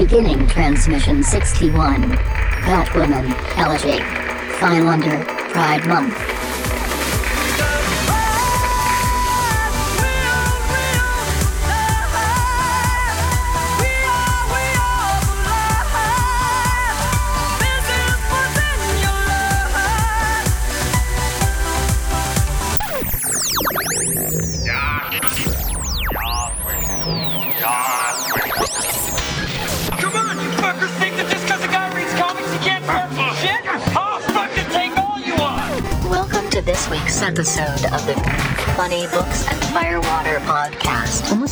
Beginning transmission 61. Batwoman, Elegy. Wonder, Pride Month.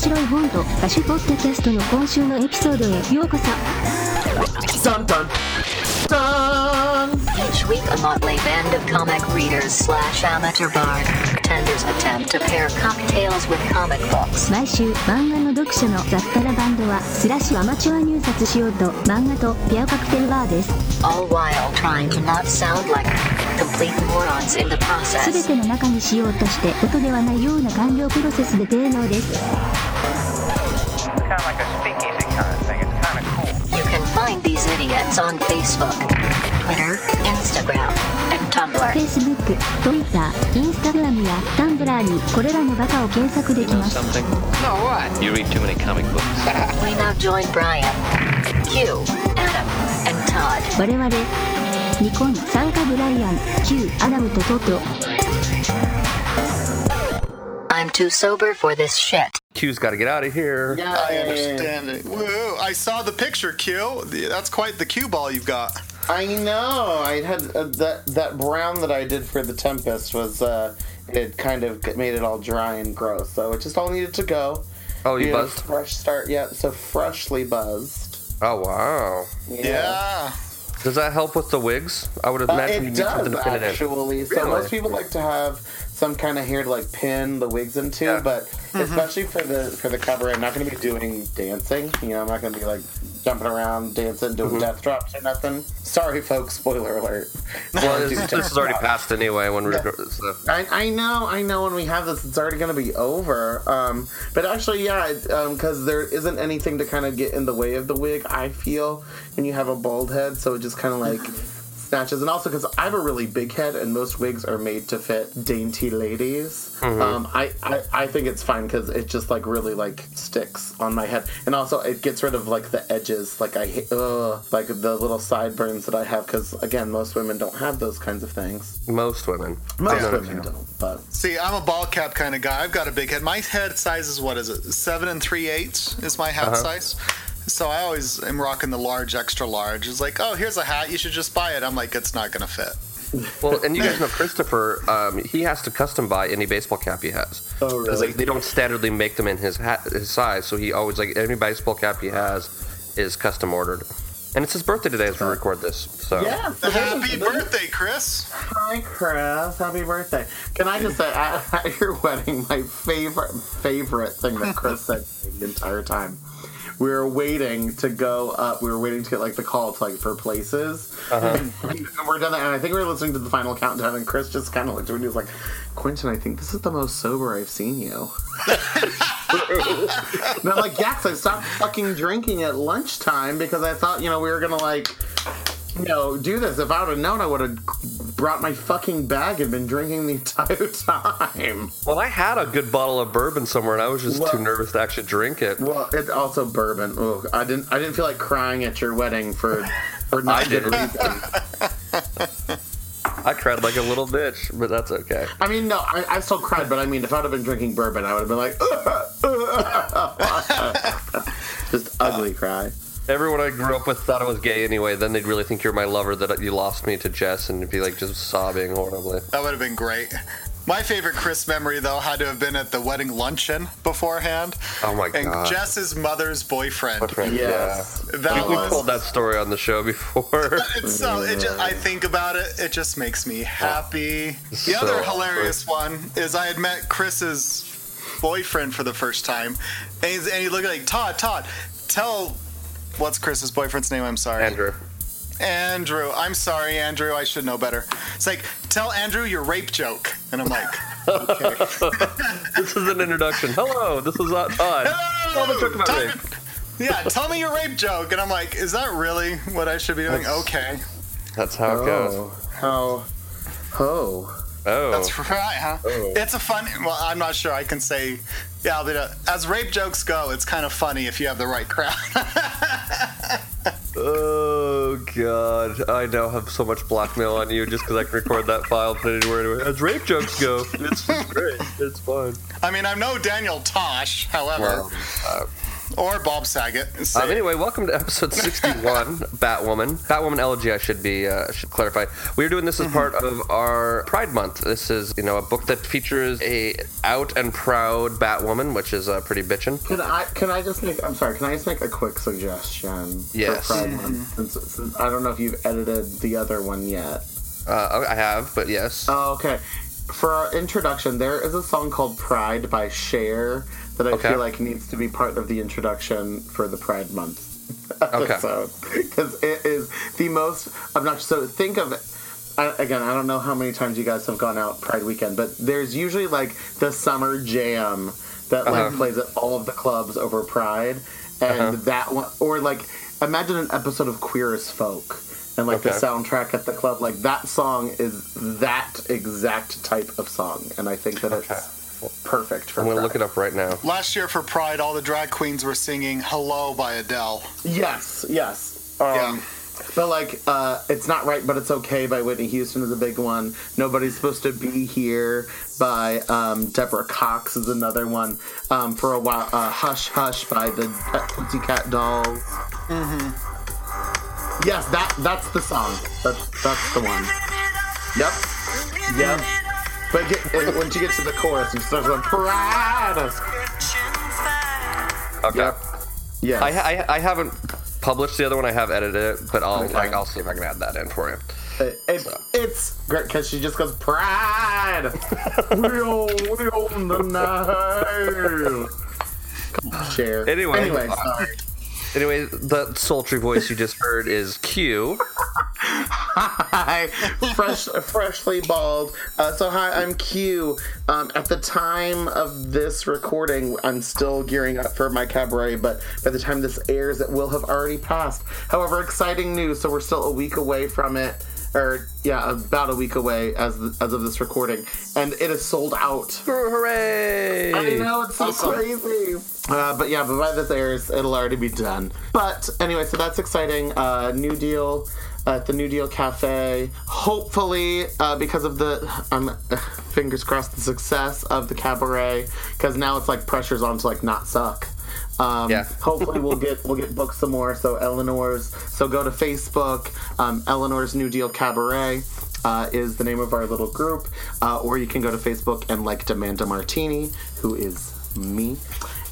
白い本と歌手ポッドキャストの今週のエピソードへようこそ Dun dun dun! Each week, a motley band of comic readers slash amateur bartenders attempt to pair cocktails with comic books. 毎週漫画の読者の雑多なバンドはスラッシュアマチュア入札しようと漫画とピアカクテルバーです all while trying to not sound like complete morons in the 全 process. ての中にしようとして音ではないような完了プロセスで低能です Facebook, Twitter, Instagram, and Tumblr. Facebook、Twitter、Instagram や Tumblr にこれらのバカを検索できます Something? No, what? You read too many comic books. We now join Brian, Hugh, Adam, and Todd. 我々ニコン参加ブライアン Q アダムとトト I'm too sober for this shit. Q's got to get out of here. Yeah, I understand it. Woo! I saw the picture, Q. That's quite the cue ball you've got. I know. I had uh, that that brown that I did for the Tempest was uh, it kind of made it all dry and gross. So it just all needed to go. Oh, you Needed a buzzed? Fresh start. Yeah. So freshly buzzed. Oh, wow. Yeah. Does that help with the wigs? I would Uh, imagine you it need does something to pin it in. actually. So Really? most people like to have some kind of hair to like pin the wigs into, Yeah. but especially for the for the cover, I'm not going to be doing dancing. You know, I'm not going to be like jumping around, dancing, doing Mm-hmm. death drops or nothing. Sorry, folks. Spoiler alert. Well, this, this is already drops. passed anyway when we record so. I, I know, I know. When we have this, it's already going to be over. Um, but actually, yeah, um because there isn't anything to kind of get in the way of the wig. I feel and you have a bald head, so it just kind of like snatches. And also because I have a really big head, and most wigs are made to fit dainty ladies. Um, I, I I think it's fine because it just like really like sticks on my head, and also it gets rid of like the edges. Like I hate, ugh, like the little sideburns that I have. Because again, most women don't have those kinds of things. Most women. Most Yeah. women don't, but. See, I'm a ball cap kind of guy. I've got a big head. My head size is what is it? Seven and three eighths is my hat Uh-huh. size. So I always am rocking the large, extra large. It's like, oh, here's a hat. You should just buy it. I'm like, it's not gonna fit. Well, and you guys know Christopher, um, he has to custom buy any baseball cap he has. Oh, Because like, they don't standardly make them in his hat, his size, so he always, like, any baseball cap he has is custom ordered. And it's his birthday today as we record this, so. Yeah. so Happy birthday, Chris. Hi, Chris. Happy birthday. Can I just say, at, at your wedding, my favorite favorite thing that Chris said the entire time. We were waiting to go up. We were waiting to get like the call to like for places. Uh-huh. And we're done that, and I think we were listening to the final countdown. And Chris just kind of looked at me and he was like, "Quentin, I think this is the most sober I've seen you." and I'm like, "Yeah, 'cause I stopped fucking drinking at lunchtime because I thought you know we were gonna like." You know, do this. If I would have known, I would have brought my fucking bag and been drinking the entire time. Well, I had a good bottle of bourbon somewhere, and I was just Well- too nervous to actually drink it. Well, it's also bourbon. Ugh, I didn't. I didn't feel like crying at your wedding for for not I good reason. I cried like a little bitch, but that's okay. I mean, no, I, I still cried, but I mean, if I'd have been drinking bourbon, I would have been like, just ugly cry. Everyone I grew up with thought I was gay anyway. Then they'd really think you're my lover, that you lost me to Jess, and be like just sobbing horribly. That would have been great. My favorite Chris memory, though, had to have been at the wedding luncheon beforehand. Oh my And god. Jess's mother's boyfriend. Boyfriend, Yes. That Yeah. We, we was. told that story on the show before. It's so it just, I think about it, it just makes me happy. The So other hilarious one is I had met Chris's boyfriend for the first time, and, he's, and he looked like Todd. Todd, tell what's Chris's boyfriend's name? I'm sorry, Andrew. Andrew. I'm sorry, Andrew. I should know better. It's like tell Andrew your rape joke, and I'm like, okay. This is an introduction. Hello, this is uh, Todd. Tell the joke about Todd, me. yeah, tell me your rape joke. And I'm like, is that really what I should be doing? That's- okay. That's how it goes. Oh, how? Oh. Oh, That's right, huh? It's a fun. Well, I'm not sure I can say. Yeah, but uh, as rape jokes go, it's kind of funny if you have the right crowd. oh god! I now have so much blackmail on you just because I can record that file and put it anywhere. As rape jokes go, it's, it's great. It's fun. I mean, I'm no Daniel Tosh, however, Well, uh, or Bob Saget. Um, anyway, welcome to episode 61, Batwoman. Batwoman elegy, I should be uh, should clarify. We're doing this as part of our Pride Month. This is, you know, a book that features a out and proud Batwoman, which is uh, pretty bitchin'. Can I can I just make I'm sorry, can I just make a quick suggestion Yes. for Pride Month? Since, since I don't know if you've edited the other one yet. Uh, I have, but yes. Oh, okay. For our introduction, there is a song called Pride by Cher that I Okay. feel like needs to be part of the introduction for the Pride Month episode. Because it is the most obnoxious. So think of it. I, again, I don't know how many times you guys have gone out Pride weekend, but there's usually like the summer jam that like Uh-huh. plays at all of the clubs over Pride, and Uh-huh. that one, or like imagine an episode of Queer as Folk, and like the soundtrack at the club, like that song is that exact type of song, and I think that it's perfect for. I'm going to Pride. look it up right now. Last year for Pride, all the drag queens were singing "Hello" by Adele. Yes, yes. Um, Yeah. But like, uh, it's not right, but it's okay by Whitney Houston is a big one. Nobody's supposed to be here by um, Deborah Cox is another one. Um, for a while, uh, Hush Hush by the Pussycat Dolls. Mm-hmm. Yes, that that's the song. That's that's the one. Yep. Yep. But get, and once you get to the chorus, it starts with Pride. Okay. Yep. Yes. I, I, I haven't published the other one. I have edited it, but I'll Okay. like, I'll see if I can add that in for you. It, it's it's great because she just goes pride. we own the night. Come on, Cher. Anyway. anyway, sorry. Anyway, the sultry voice you just heard is Q. Hi, fresh, freshly bald. Uh, so hi, I'm Q. Um, at the time of this recording, I'm still gearing up for my cabaret, but by the time this airs, it will have already passed. However, exciting news. So we're still a week away from it, or yeah, about a week away as as of this recording, and it is sold out. Hooray! I know it's so crazy. Uh, but yeah, but by this airs, it'll already be done. But anyway, so that's exciting. Uh, New Deal at the New Deal Cafe. Hopefully, uh, because of the um, fingers crossed, the success of the cabaret, because now it's like pressure's on to like not suck. Um, Yeah. hopefully we'll get we'll get booked some more. So Eleanor's. So go to Facebook. Um, Eleanor's New Deal Cabaret uh, is the name of our little group, uh, or you can go to Facebook and like Demanda Martini, who is me.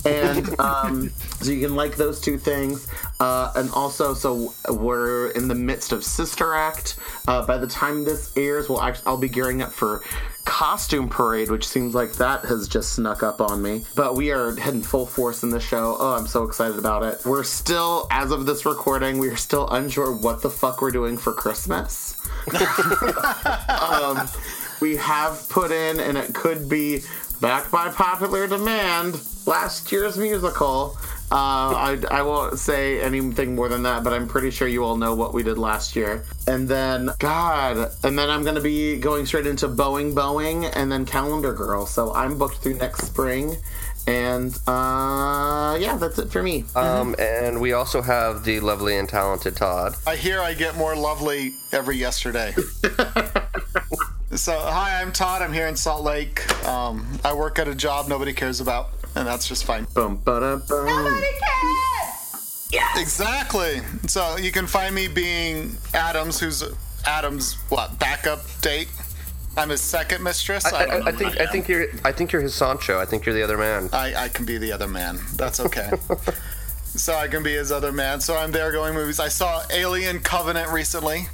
And um, so you can like those two things, uh, and also so we're in the midst of Sister Act. Uh, by the time this airs, we'll actually I'll be gearing up for Costume Parade, which seems like that has just snuck up on me. But we are heading full force in the show. Oh, I'm so excited about it. We're still, as of this recording, we are still unsure what the fuck we're doing for Christmas. um, we have put in, and it could be back by popular demand, last year's musical. Uh, I, I won't say anything more than that, but I'm pretty sure you all know what we did last year. And then, God, and then I'm going to be going straight into Boeing Boeing and then Calendar Girl. So I'm booked through next spring. And uh, yeah, that's it for me. Um, and we also have the lovely and talented Todd. I hear I get more lovely every yesterday. so, hi, I'm Todd. I'm here in Salt Lake. Um, I work at a job nobody cares about, and that's just fine. Boom, ba boom. Exactly. So you can find me being Adams, who's Adams' what backup date. I'm his second mistress. I, I, don't I, I think who I think you're I think you're his Sancho. I think you're the other man. I, I can be the other man. That's okay. so I can be his other man. So I'm there going movies. I saw Alien Covenant recently.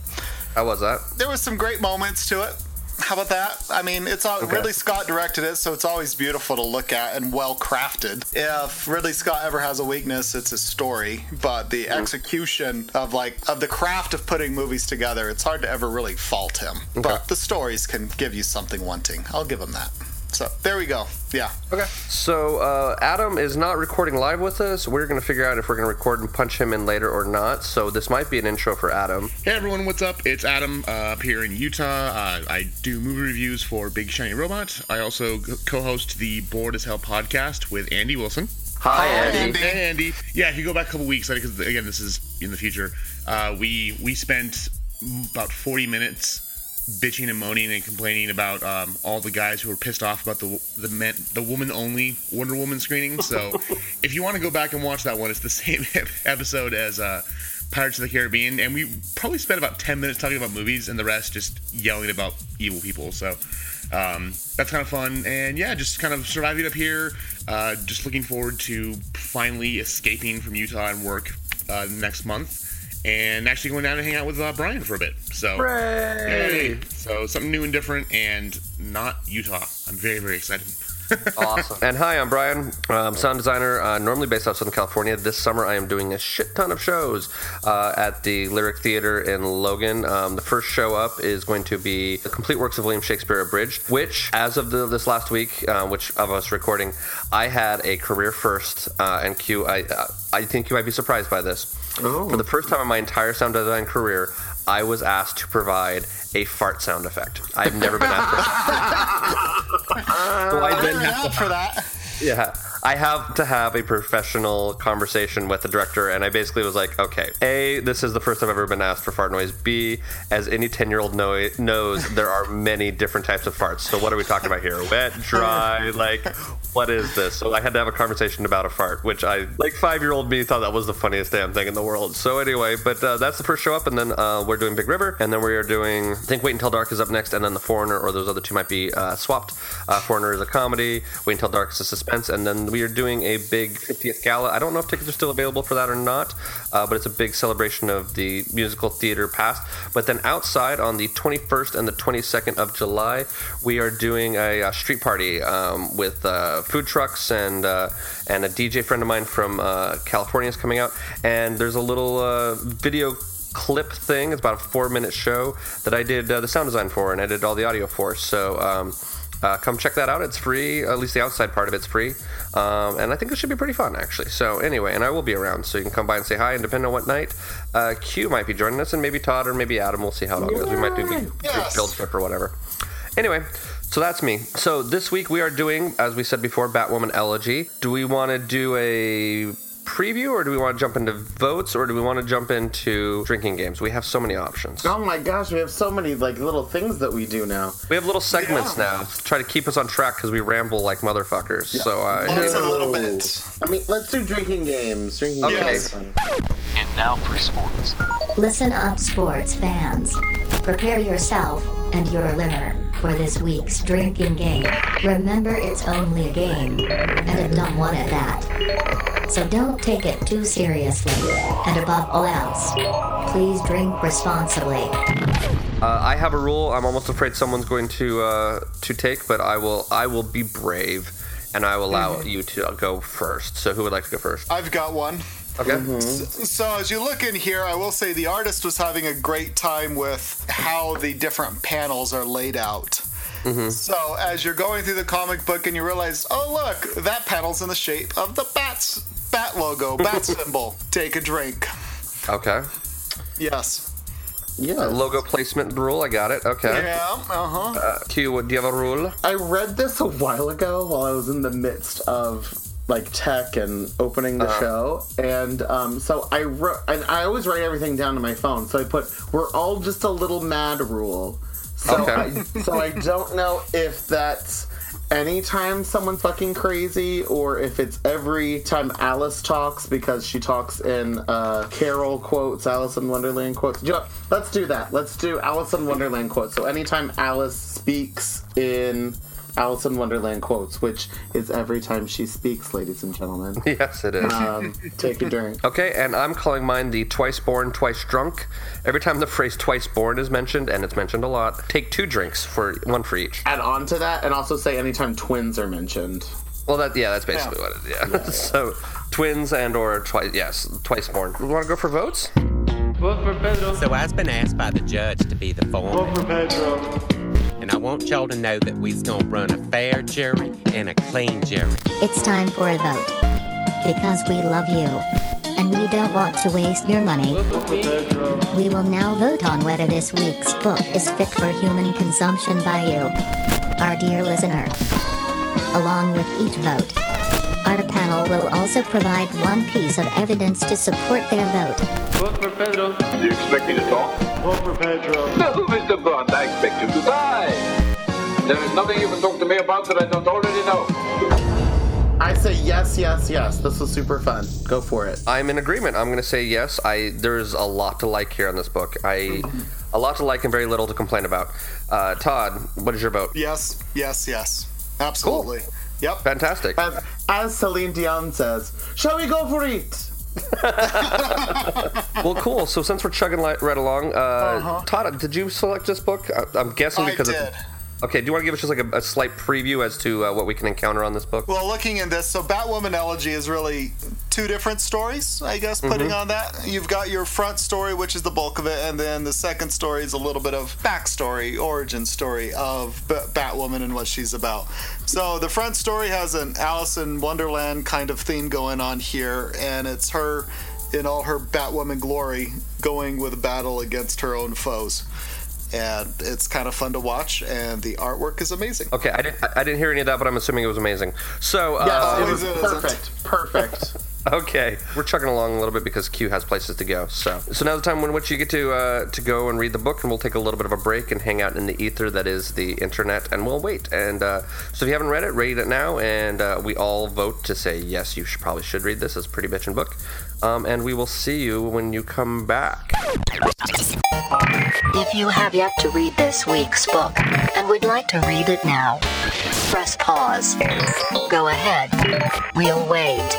How was that? There was some great moments to it. How about that? I mean, it's all, Okay. Ridley Scott directed it, so it's always beautiful to look at and well crafted. If Ridley Scott ever has a weakness, it's his story. But the Mm-hmm. execution of like of the craft of putting movies together, it's hard to ever really fault him. But the stories can give you something wanting. I'll give him that. So there we go. Yeah. Okay. So uh, Adam is not recording live with us. We're going to figure out if we're going to record and punch him in later or not. So this might be an intro for Adam. Hey everyone, what's up? It's Adam uh, up here in Utah. Uh, I do movie reviews for Big Shiny Robot. I also co-host the Bored as Hell podcast with Andy Wilson. Hi, Andy. Hey Andy. Yeah, if you go back a couple weeks, because again, this is in the future. Uh, we we spent about 40 minutes bitching and moaning and complaining about um, all the guys who were pissed off about the the men, the woman only Wonder Woman screening. So if you want to go back and watch that one, it's the same episode as uh, Pirates of the Caribbean, and we probably spent about 10 minutes talking about movies, and the rest just yelling about evil people. So. Um, that's kind of fun, and yeah, just kind of surviving up here. Uh, just looking forward to finally escaping from Utah and work uh, next month, and actually going down and hang out with uh, Brian for a bit. So, Yay. so something new and different, and not Utah. I'm very very excited. awesome. And hi, I'm Brian, I'm sound designer, uh, normally based out of Southern California. This summer, I am doing a shit ton of shows uh, at the Lyric Theater in Logan. Um, the first show up is going to be the complete works of William Shakespeare Abridged, which, as of the, this last week, uh, which of us recording, I had a career first. Uh, and Q, I, uh, I think you might be surprised by this. Oh. For the first time in my entire sound design career, I was asked to provide a fart sound effect. I've never been asked for so I then have to for that. yeah. I have to have a professional conversation with the director, and I basically was like, okay, A, this is the first I've ever been asked for fart noise. B, as any 10 year old know, knows, there are many different types of farts. So what are we talking about here? Wet, dry, like, what is this? So I had to have a conversation about a fart, which I, like, five year old me thought that was the funniest damn thing in the world. So anyway, but uh, that's the first show up, and then uh, we're doing Big River, and then we are doing, I think Wait Until Dark is up next, and then The Foreigner, or those other two might be uh, swapped. Uh, Foreigner is a comedy, Wait Until Dark is a suspense, and then we are doing a big 50th gala. I don't know if tickets are still available for that or not, uh, but it's a big celebration of the musical theater past. But then outside on the 21st and the 22nd of July, we are doing a, a street party um, with uh, food trucks and uh, and a DJ friend of mine from uh, California is coming out, and there's a little uh, video clip thing. It's about a four minute show that I did uh, the sound design for and I did all the audio for. So um, uh, come check that out. It's free. At least the outside part of it's free, um, and I think it should be pretty fun actually. So anyway, and I will be around, so you can come by and say hi. And depending on what night, uh, Q might be joining us, and maybe Todd or maybe Adam. We'll see how it all goes. We might do the Yes. build trip or whatever. Anyway. So that's me. So this week we are doing, as we said before, Batwoman Elegy. Do we want to do a preview or do we want to jump into votes or do we want to jump into drinking games? We have so many options. Oh my gosh, we have so many like little things that we do now. We have little segments now to try to keep us on track because we ramble like motherfuckers. So uh, Just a little bit. I mean, let's do drinking games. Drinking Okay. games. And now for sports. Listen up, sports fans. Prepare yourself and your liver for this week's drinking game. Remember, it's only a game, and a dumb one at that. So don't take it too seriously. And above all else, please drink responsibly. uh, I have a rule. I'm almost afraid someone's going to uh, to take, but I will. I will be brave, and I will allow you to go first. So who would like to go first? I've got one. Okay. So as you look in here, I will say the artist was having a great time with how the different panels are laid out. So as you're going through the comic book and you realize, oh look, that panel's in the shape of the bats bat logo, bat symbol. Take a drink. Okay. Yes. Yeah. Logo placement rule. I got it. Okay. Yeah. Uh huh. Uh, Q, do you have a rule? I read this a while ago while I was in the midst of like tech and opening the show, and um, so I wrote, and I always write everything down on my phone. So I put, "We're all just a little mad" rule. So Okay. I, so I don't know if that's anytime someone's fucking crazy or if it's every time Alice talks because she talks in uh, Carroll quotes, Alice in Wonderland quotes. You know- let's do that. Let's do Alice in Wonderland quotes. So anytime Alice speaks in Alice in Wonderland quotes, which is every time she speaks, ladies and gentlemen. Yes, it is. Um, take a drink. Okay, and I'm calling mine the twice born, twice drunk. Every time the phrase twice born is mentioned, and it's mentioned a lot, take two drinks for one for each. Add on to that, and also say anytime twins are mentioned. Well, that yeah, that's basically what it is. Yeah. so twins and or twice, yes, twice born. We want to go for votes? Vote for Pedro. So I've been asked by the judge to be the foreman. And I want y'all to know that we's gonna run a fair jury and a clean jury. It's time for a vote. Because we love you. And we don't want to waste your money. We will now vote on whether this week's book is fit for human consumption by you, our dear listener. Along with each vote, our panel will also provide one piece of evidence to support their vote. Vote for Pedro. Do you expect me to talk? Vote for Pedro. No, Mr. Bond, I expect you to die. There is nothing you can talk to me about that I don't already know. I say yes, yes, yes. This was super fun. Go for it. I'm in agreement. I'm going to say yes. I there's a lot to like here on this book. I a lot to like and very little to complain about. Uh, Todd, what is your vote? Yes, yes, yes. Absolutely. Yep. Fantastic. As, as Celine Dion says, shall we go for it? well, cool. So since we're chugging right along, uh, Uh-huh. Todd, did you select this book? I- I'm guessing I because did. It's, okay. Do you want to give us just like a, a slight preview as to uh, what we can encounter on this book? Well, looking in this, so Batwoman Elegy is really two different stories, I guess, putting Mhm. on that. You've got your front story, which is the bulk of it, and then the second story is a little bit of backstory, origin story of B- Batwoman and what she's about. So the front story has an Alice in Wonderland kind of theme going on here, and it's her in all her Batwoman glory going with a battle against her own foes. And it's kind of fun to watch, and the artwork is amazing. Okay, I didn't. I didn't hear any of that, but I'm assuming it was amazing. So, Yes, uh, it was perfect. Perfect. Okay, we're chugging along a little bit because Q has places to go. So, so now the time when which you get to uh, to go and read the book, and we'll take a little bit of a break and hang out in the ether that is the internet, and we'll wait. And uh, so, if you haven't read it, read it now, and uh, we all vote to say yes, you should probably should read this. It's a pretty bitchin' book. Um, and we will see you when you come back. If you have yet to read this week's book and would like to read it now, press pause. Go ahead. We'll wait.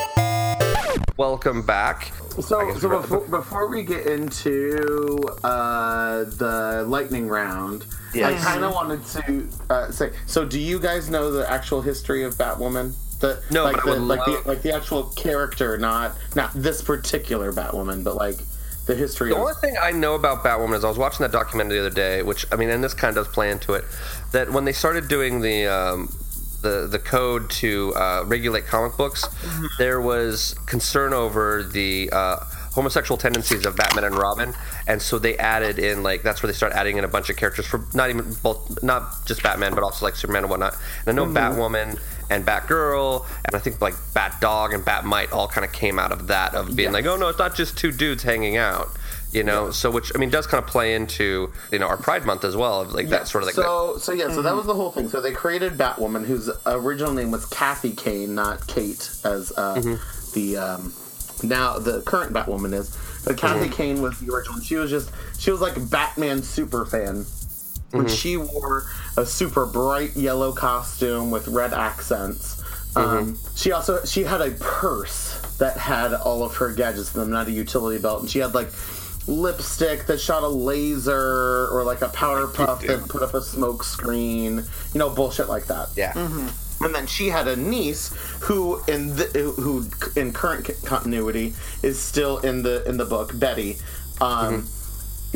Welcome back. So, so before, before we get into uh, the lightning round, Yes. I kind of wanted to uh, say. So, do you guys know the actual history of Batwoman? The, No, like the like love- the like the actual character, not not this particular Batwoman, but like the history. The of only thing I know about Batwoman is I was watching that documentary the other day, which I mean, and this kind of does play into it, that when they started doing the um, the the code to uh, regulate comic books, there was concern over the uh, homosexual tendencies of Batman and Robin, and so they added in like that's where they start adding in a bunch of characters for not even both not just Batman but also like Superman and whatnot. And I know Mhm. Batwoman and Batgirl, and I think like Bat Dog and Batmite all kind of came out of that of being like, oh no, it's not just two dudes hanging out, you know. So which I mean does kind of play into you know our Pride Month as well, of like that sort of like so so yeah, so Mm-hmm. that was the whole thing. So they created Batwoman, whose original name was Kathy Kane, not Kate, as uh, Mm-hmm. the um, now the current Batwoman is. But Kathy Mhm. Kane was the original. She was just she was like Batman super fan. And Mhm. she wore a super bright yellow costume with red accents. Um, she also she had a purse that had all of her gadgets in them, not a utility belt, and she had like lipstick that shot a laser or like a powder puff that put up a smoke screen, you know, bullshit like that. Yeah. And then she had a niece who, in the, who in current continuity, is still in the in the book, Betty. Um,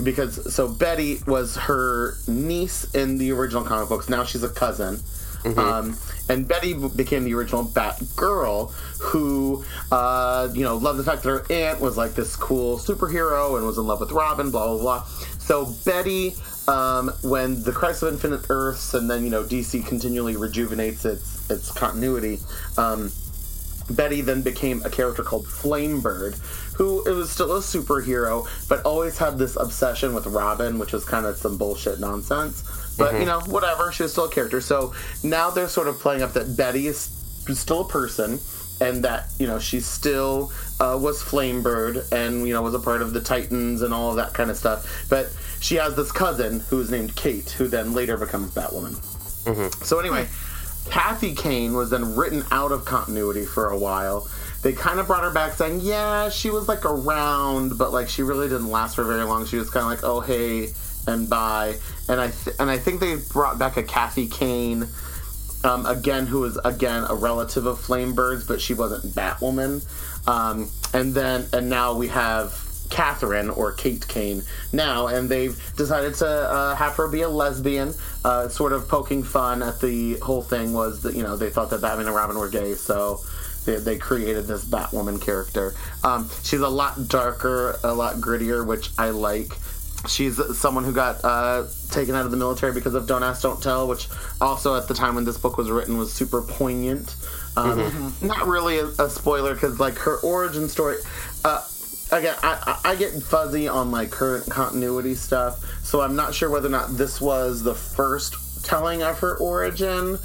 Because so Betty was her niece in the original comic books. Now she's a cousin. Mhm. Um, and Betty became the original Batgirl, who, uh, you know, loved the fact that her aunt was like this cool superhero and was in love with Robin, blah, blah, blah. So Betty, um, when the Crisis of Infinite Earths and then, you know, DC continually rejuvenates its, its continuity, um, Betty then became a character called Flamebird, who it was still a superhero, but always had this obsession with Robin, which was kind of some bullshit nonsense. But Mhm. you know, whatever. She was still a character. So now they're sort of playing up that Betty is still a person, and that you know she still uh, was Flamebird, and you know was a part of the Titans and all of that kind of stuff. But she has this cousin who is named Kate, who then later becomes Batwoman. Mm-hmm. So anyway, Kathy Kane was then written out of continuity for a while. They kind of brought her back saying, yeah, she was like around, but like she really didn't last for very long. She was kind of like, oh hey, and bye. And I th- and I think they brought back a Kathy Kane, um, again, who was again a relative of Flamebird's, but she wasn't Batwoman. Um, and then and now we have Catherine or Kate Kane now, and they've decided to uh, have her be a lesbian. Uh, sort of poking fun at the whole thing was that you know they thought that Batman and Robin were gay, so they, they created this Batwoman character. Um, she's a lot darker, a lot grittier, which I like. She's someone who got uh, taken out of the military because of Don't Ask, Don't Tell, which also at the time when this book was written was super poignant. Um, Not really a, a spoiler because like her origin story. Uh, again, I, I I get fuzzy on like current continuity stuff, so I'm not sure whether or not this was the first telling of her origin,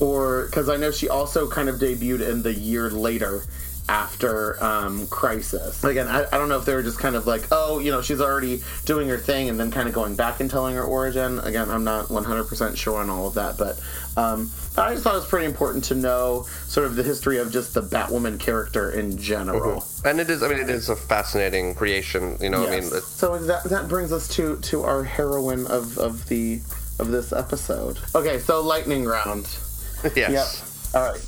or because I know she also kind of debuted in the year later after um, Crisis. Again, I, I don't know if they were just kind of like, oh, you know, she's already doing her thing and then kind of going back and telling her origin. Again, I'm not 100% sure on all of that, but um, I just thought it was pretty important to know sort of the history of just the Batwoman character in general. And it is, I mean, it is a fascinating creation. You know, I mean, it's, so that that brings us to to our heroine of of the of this episode. Okay, so lightning round. yes. Yep. All right.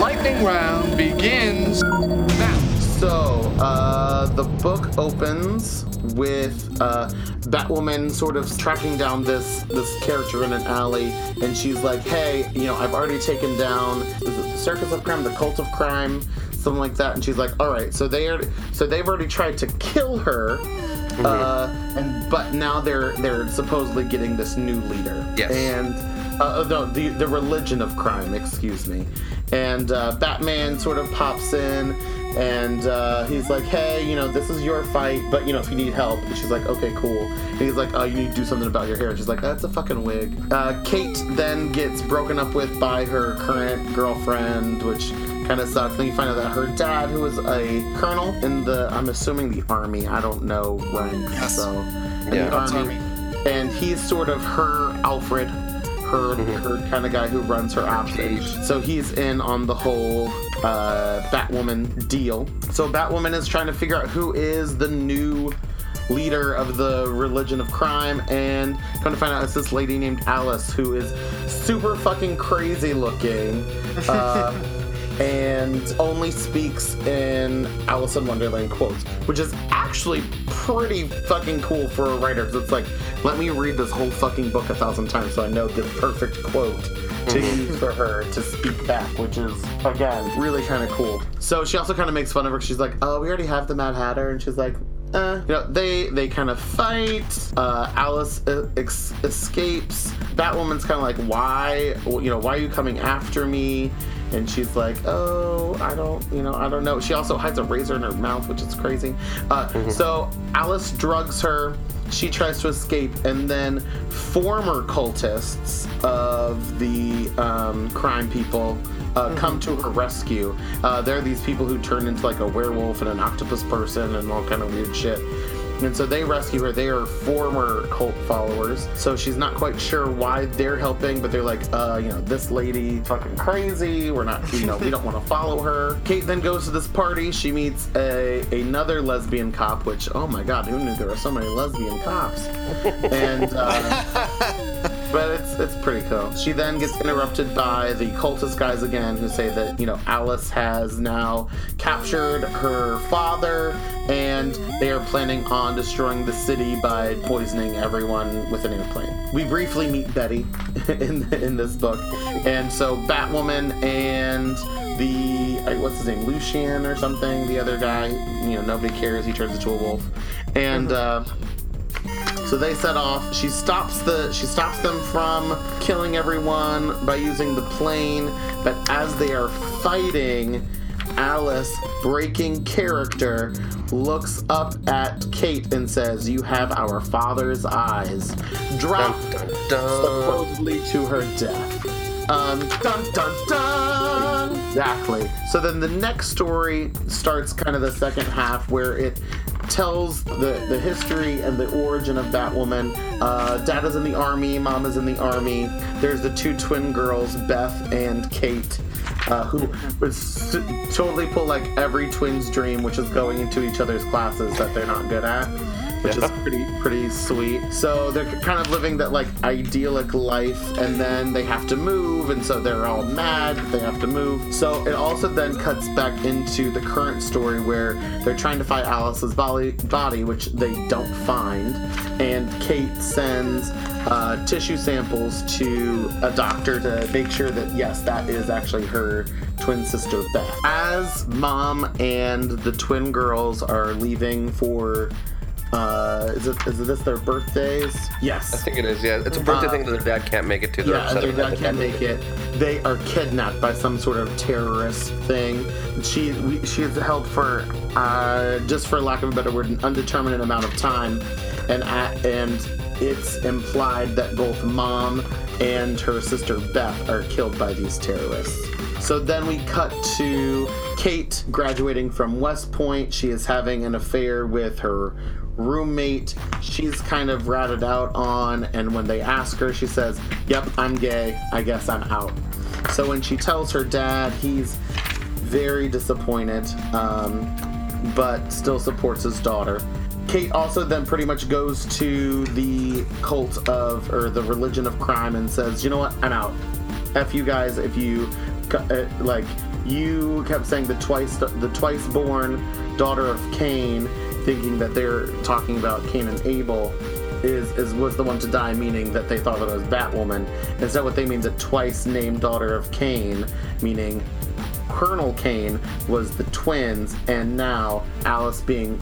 Lightning round begins now. So uh, the book opens with uh, Batwoman sort of tracking down this this character in an alley, and she's like, "Hey, you know, I've already taken down is it the Circus of Crime, the Cult of Crime, something like that." And she's like, "All right, so they are so they've already tried to kill her." Uh, and but now they're they're supposedly getting this new leader. Yes. And uh, no, the the religion of crime. Excuse me. And uh, Batman sort of pops in, and uh, he's like, "Hey, you know, this is your fight, but you know, if you need help." And she's like, "Okay, cool." And he's like, "Oh, you need to do something about your hair." And she's like, "That's a fucking wig." Uh, Kate then gets broken up with by her current girlfriend, which kind of sucks. Then you find out that her dad, who was a colonel in the, I'm assuming the army. I don't know rank, so in Yeah. the army. And he's sort of her Alfred, her her kind of guy who runs her ops. So he's in on the whole uh, Batwoman deal. So Batwoman is trying to figure out who is the new leader of the religion of crime and come to find out it's this lady named Alice who is super fucking crazy looking. Uh, and only speaks in Alice in Wonderland quotes, which is actually pretty fucking cool for a writer because it's like, let me read this whole fucking book a thousand times so I know the perfect quote to use for her to speak back, which is again really kind of cool. So she also kind of makes fun of her. She's like, "Oh, we already have the Mad Hatter," and she's like, uh, you know, they they kind of fight. Uh, Alice uh, ex- escapes. Batwoman's kind of like, why, you know, why are you coming after me? And she's like, oh, I don't, you know, I don't know. She also hides a razor in her mouth, which is crazy. Uh, So Alice drugs her. She tries to escape, and then former cultists of the um, crime people uh, come to her rescue. Uh, they're these people who turn into like a werewolf and an octopus person and all kind of weird shit. And so they rescue her. They are former cult followers. So she's not quite sure why they're helping, but they're like, uh, you know, this lady fucking crazy. We're not, you know, we don't want to follow her. Kate then goes to this party. She meets a another lesbian cop, which, oh my god, who knew there were so many lesbian cops? And uh, but it's it's pretty cool. She then gets interrupted by the cultist guys again, who say that you know Alice has now captured her father, and they are planning on destroying the city by poisoning everyone with an airplane. We briefly meet Betty in in this book, and so Batwoman and the uh, what's his name, Lucian or something, the other guy, you know, nobody cares. He turns into a wolf, and. Uh, so they set off. She stops the she stops them from killing everyone by using the plane. But as they are fighting, Alice, breaking character, looks up at Kate and says, "You have our father's eyes." Drop supposedly to her death. Um, dun dun dun. Exactly. So then the next story starts kind of the second half where it tells the, the history and the origin of Batwoman. Uh, Dad is in the army, Mom is in the army. There's the two twin girls, Beth and Kate, uh, who would totally pull like every twin's dream, which is going into each other's classes that they're not good at. Which is pretty pretty sweet. So they're kind of living that like idyllic life, and then they have to move, and so they're all mad that they have to move. So it also then cuts back into the current story where they're trying to find Alice's body, body which they don't find, and Kate sends uh, tissue samples to a doctor to make sure that yes, that is actually her twin sister Beth. As mom and the twin girls are leaving for uh, is it is it this their birthdays? Yes. I think it is. Yeah, it's a birthday Uh, thing that their dad can't make it to. They're Yeah, their dad can't make it. They are kidnapped by some sort of terrorist thing. She we, she is held for, uh, just for lack of a better word, an undetermined amount of time, and at, and it's implied that both mom and her sister Beth are killed by these terrorists. So then we cut to Kate graduating from West Point. She is having an affair with her roommate. She's kind of ratted out on, and when they ask her, she says, Yep, I'm gay. I guess I'm out. So when she tells her dad, he's very disappointed, um, but still supports his daughter. Kate also then pretty much goes to the cult of, or the religion of crime and says, You know what? I'm out. F you guys if you, uh, like, you kept saying the twice the twice born daughter of Cain, thinking that they're talking about Cain and Abel, is is was the one to die, meaning that they thought that it was Batwoman. Is that what they mean is a twice named daughter of Kane, meaning Colonel Kane was the twins, and now Alice being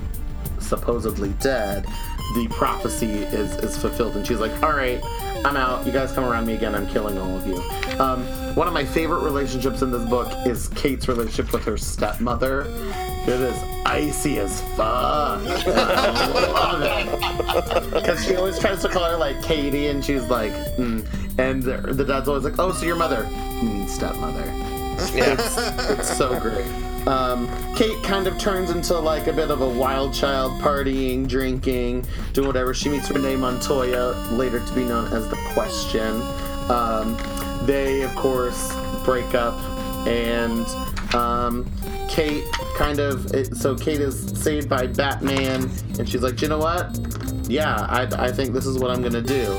supposedly dead, the prophecy is is fulfilled, and she's like, "All right, I'm out. You guys come around me again. I'm killing all of you." Um, one of my favorite relationships in this book is Kate's relationship with her stepmother. It is icy as fuck. Because she always tries to call her like Katie, and she's like, mm. and the, the dad's always like, "Oh, so your mother? You mean stepmother?" It's, it's so great. Um, Kate kind of turns into like a bit of a wild child, partying, drinking, doing whatever. She meets Renee Montoya, later to be known as the Question. Um, they, of course, break up, and um, Kate kind of. It, so Kate is saved by Batman, and she's like, you know what? Yeah, I, I think this is what I'm gonna do.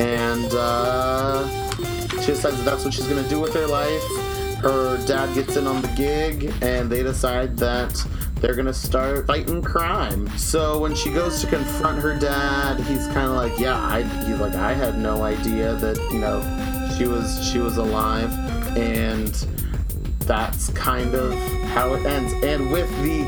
And uh, she decides that that's what she's gonna do with her life. Her dad gets in on the gig, and they decide that they're gonna start fighting crime. So when she goes to confront her dad, he's kind of like, "Yeah, I." He's like, "I had no idea that you know she was she was alive," and that's kind of how it ends. And with the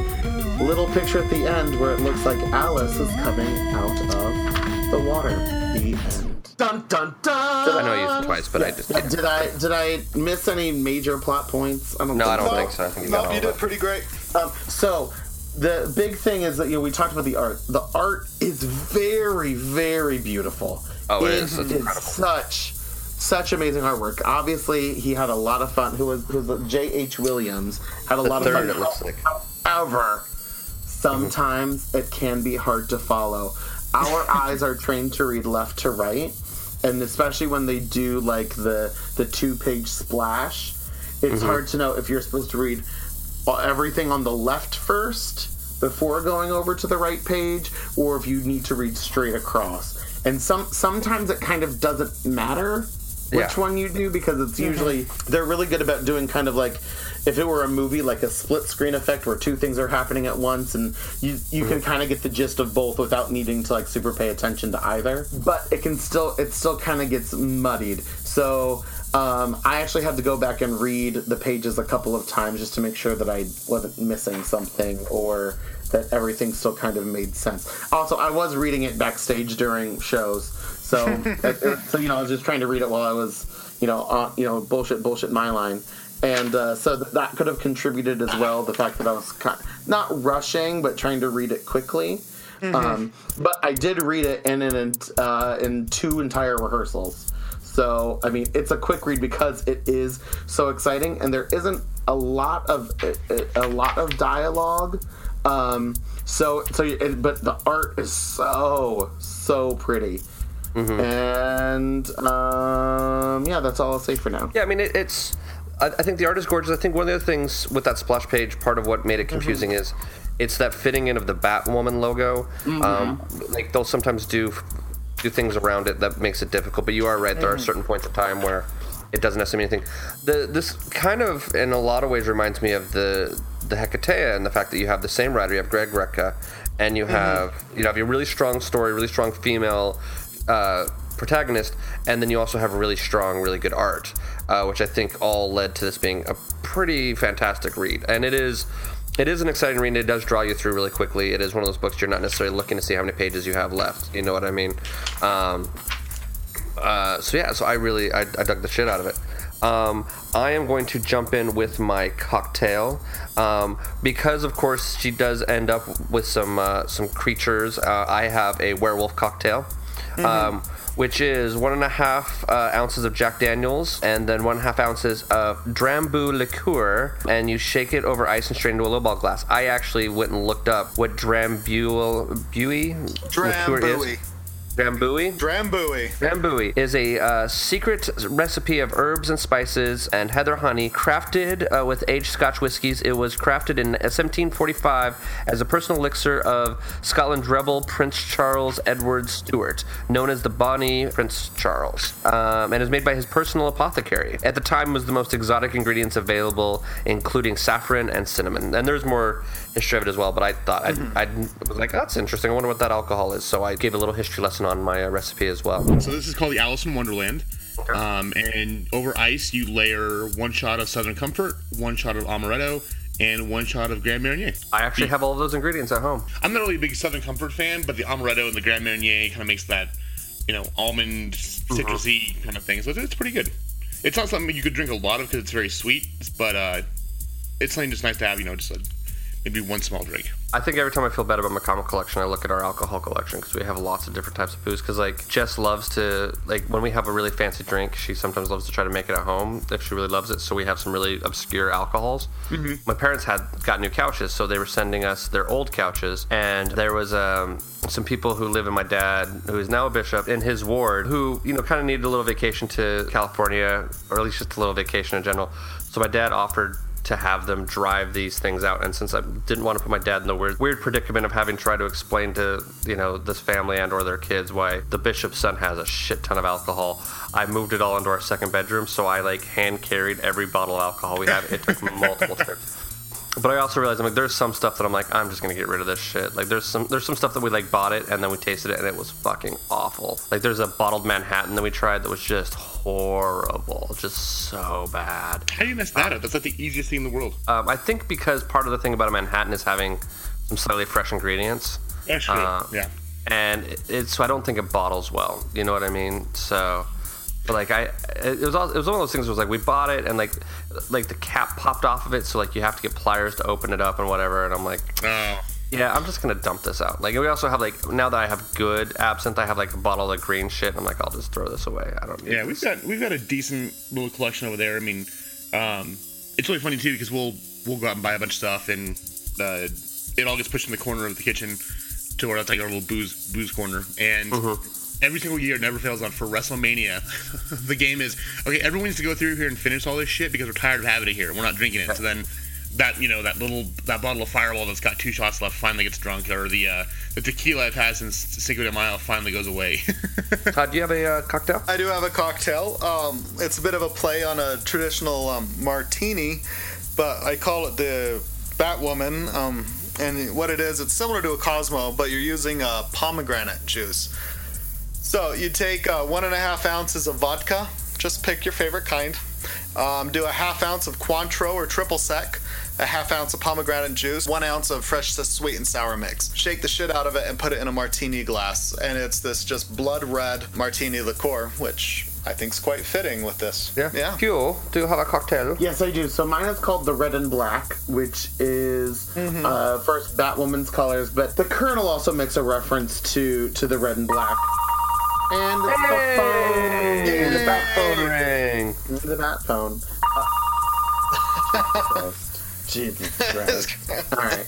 little picture at the end where it looks like Alice is coming out of the water. The end. Dun dun dun. I know I used it twice, but I just Yeah, Did I did I miss any major plot points? I don't. No, I don't think so. I think you got all of it. pretty great. Um, so the big thing is that you know we talked about the art. The art is very very beautiful. Oh, it is. It's is incredible. such such amazing artwork. Obviously, he had a lot of fun. Who was J. H. Williams had a The lot third, of fun. it looks like. However, sometimes it can be hard to follow. Our eyes are trained to read left to right, and especially when they do like the the two page splash, it's Mhm. hard to know if you're supposed to read everything on the left first before going over to the right page, or if you need to read straight across. And some sometimes it kind of doesn't matter which Yeah. one you do because it's usually they're really good about doing kind of like if it were a movie like a split screen effect where two things are happening at once and you you can kind of get the gist of both without needing to like super pay attention to either. But it can still it still kind of gets muddied. So um, I actually had to go back and read the pages a couple of times just to make sure that I wasn't missing something or that everything still kind of made sense. Also, I was reading it backstage during shows, so so you know I was just trying to read it while I was you know on you know bullshit bullshit my line, and uh, so th- that could have contributed as well. The fact that I was kind not rushing but trying to read it quickly. Mhm. Um, but I did read it in in uh, in two entire rehearsals. So I mean, it's a quick read because it is so exciting, and there isn't a lot of a lot of dialogue. Um, so so, it, but the art is so so pretty, and um, yeah, that's all I'll say for now. Yeah, I mean, it, it's. I, I think the art is gorgeous. I think one of the other things with that splash page, part of what made it confusing is it's that fitting in of the Batwoman logo. Um, like they'll sometimes do do things around it that makes it difficult. But you are right. There are Mhm. certain points of time where it doesn't necessarily mean anything. The this kind of in a lot of ways reminds me of the the Hecatea and the fact that you have the same writer. You have Greg Rucka, and you have you know have a really strong story, really strong female. Uh, protagonist and then you also have a really strong really good art uh, which i think all led to this being a pretty fantastic read. And it is it is an exciting read it does draw you through really quickly. It is one of those books you're not necessarily looking to see how many pages you have left you know what i mean? Um, uh, so yeah so i really I, I dug the shit out of it. Um, I am going to jump in with my cocktail um, because, of course, she does end up with some uh, some creatures. Uh, I have a werewolf cocktail, um, which is one and a half uh, ounces of Jack Daniels and then one and a half ounces of Drambu liqueur, and you shake it over ice and strain into a low ball glass. I actually went and looked up what Drambu Bui liqueur Drambuie. is. Drambuie? Drambuie. Drambuie is a uh, secret recipe of herbs and spices and heather honey crafted uh, with aged Scotch whiskies. It was crafted in 1745 as a personal elixir of Scotland's rebel Prince Charles Edward Stuart, known as the Bonnie Prince Charles, um, and is made by his personal apothecary. At the time, was the most exotic ingredients available, including saffron and cinnamon. And there's more history of it as well, but I thought I'd, I was like, that's interesting. I wonder what that alcohol is. So I gave a little history lesson on my uh, recipe as well. So this is called the Alice in Wonderland. Um, and over ice, you layer one shot of Southern Comfort, one shot of Amaretto, and one shot of Grand Marnier. I actually have all of those ingredients at home. I'm not really a big Southern Comfort fan, but the Amaretto and the Grand Marnier kind of makes that, you know, almond citrusy kind of thing. So it's, it's pretty good. It's not something you could drink a lot of because it's very sweet, but uh, it's something just nice to have. You know, just a, maybe one small drink. I think every time I feel bad about my comic collection, I look at our alcohol collection because we have lots of different types of booze. Because like Jess loves to like when we have a really fancy drink, she sometimes loves to try to make it at home if she really loves it. So we have some really obscure alcohols. Mhm. My parents had got new couches, so they were sending us their old couches, and there was um, some people who live in my dad, who is now a bishop, in his ward, who you know kind of needed a little vacation to California, or at least just a little vacation in general. So my dad offered to have them drive these things out. And since I didn't want to put my dad in the weird, weird predicament of having try to explain to you know this family and or their kids why the bishop's son has a shit ton of alcohol, I moved it all into our second bedroom. So I like hand carried every bottle of alcohol we have. It took multiple trips. But I also realized I'm like, there's some stuff that I'm like, I'm just gonna get rid of this shit. Like, there's some there's some stuff that we like bought it and then we tasted it and it was fucking awful. Like, there's a bottled Manhattan that we tried that was just horrible, just so bad. How do you mess that up? That's like the easiest thing in the world. Um, I think because part of the thing about a Manhattan is having some slightly fresh ingredients. That's true. Uh, yeah. And it, it's so I don't think it bottles well. You know what I mean? So, but like I, it was all, it was one of those things. Where it was like we bought it and like like the cap popped off of it, so like you have to get pliers to open it up and whatever. And I'm like, oh. Yeah, I'm just gonna dump this out. Like we also have like now that I have good absinthe, I have like a bottle of green shit. And I'm like, I'll just throw this away. I don't need. Yeah, we've got we've got a decent little collection over there. I mean, um, it's really funny too because we'll we'll go out and buy a bunch of stuff and uh, it all gets pushed in the corner of the kitchen to where that's like our little booze booze corner. And every single year, it never fails on for WrestleMania. the game is okay. Everyone needs to go through here and finish all this shit because we're tired of having it here. We're not drinking it. So then. That you know that little that bottle of Fireball that's got two shots left finally gets drunk, or the uh, the tequila I've had since Cinco de Mayo finally goes away. Todd, do you have a uh, cocktail? I do have a cocktail. Um, it's a bit of a play on a traditional um, martini, but I call it the Batwoman. Um, and what it is, it's similar to a Cosmo, but you're using a pomegranate juice. So you take uh, one and a half ounces of vodka. Just pick your favorite kind. Um, do a half ounce of Cointreau or triple sec, a half ounce of pomegranate juice, one ounce of fresh sweet and sour mix. Shake the shit out of it and put it in a martini glass. And it's this just blood red martini liqueur, which I think is quite fitting with this. Yeah. Yeah. Fuel, do you have a cocktail? Yes, I do. So mine is called the Red and Black, which is uh, first Batwoman's colors, but the Colonel also makes a reference to to the Red and Black. And it's the phone. Hey, the bat phone ring. The bat phone. Uh, Jesus Christ. All right.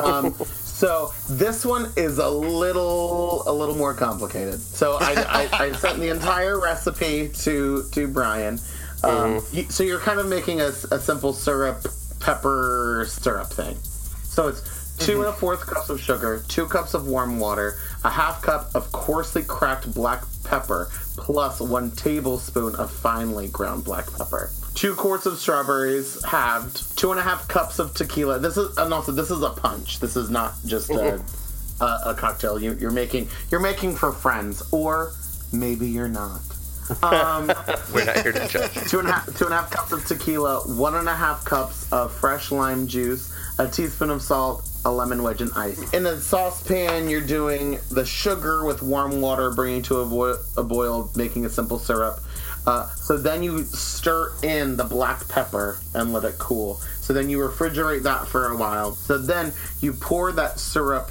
Um, so this one is a little a little more complicated. So I, I, I sent the entire recipe to to Brian. Um, you- so you're kind of making a, a simple syrup pepper syrup thing. So it's 2 and a fourth cups of sugar, two cups of warm water, a half cup of coarsely cracked black pepper, plus one tablespoon of finely ground black pepper. Two quarts of strawberries halved, two and a half cups of tequila. This is and also this is a punch. This is not just a, a, a cocktail. You, you're making you're making for friends, or maybe you're not. Um, We're not here to judge. two and a half two and a half cups of tequila, one and a half cups of fresh lime juice, a teaspoon of salt, a lemon wedge, and ice. In a saucepan, you're doing the sugar with warm water, bringing to a, boil, a boil, making a simple syrup. Uh, so then you stir in the black pepper and let it cool. So then you refrigerate that for a while. So then you pour that syrup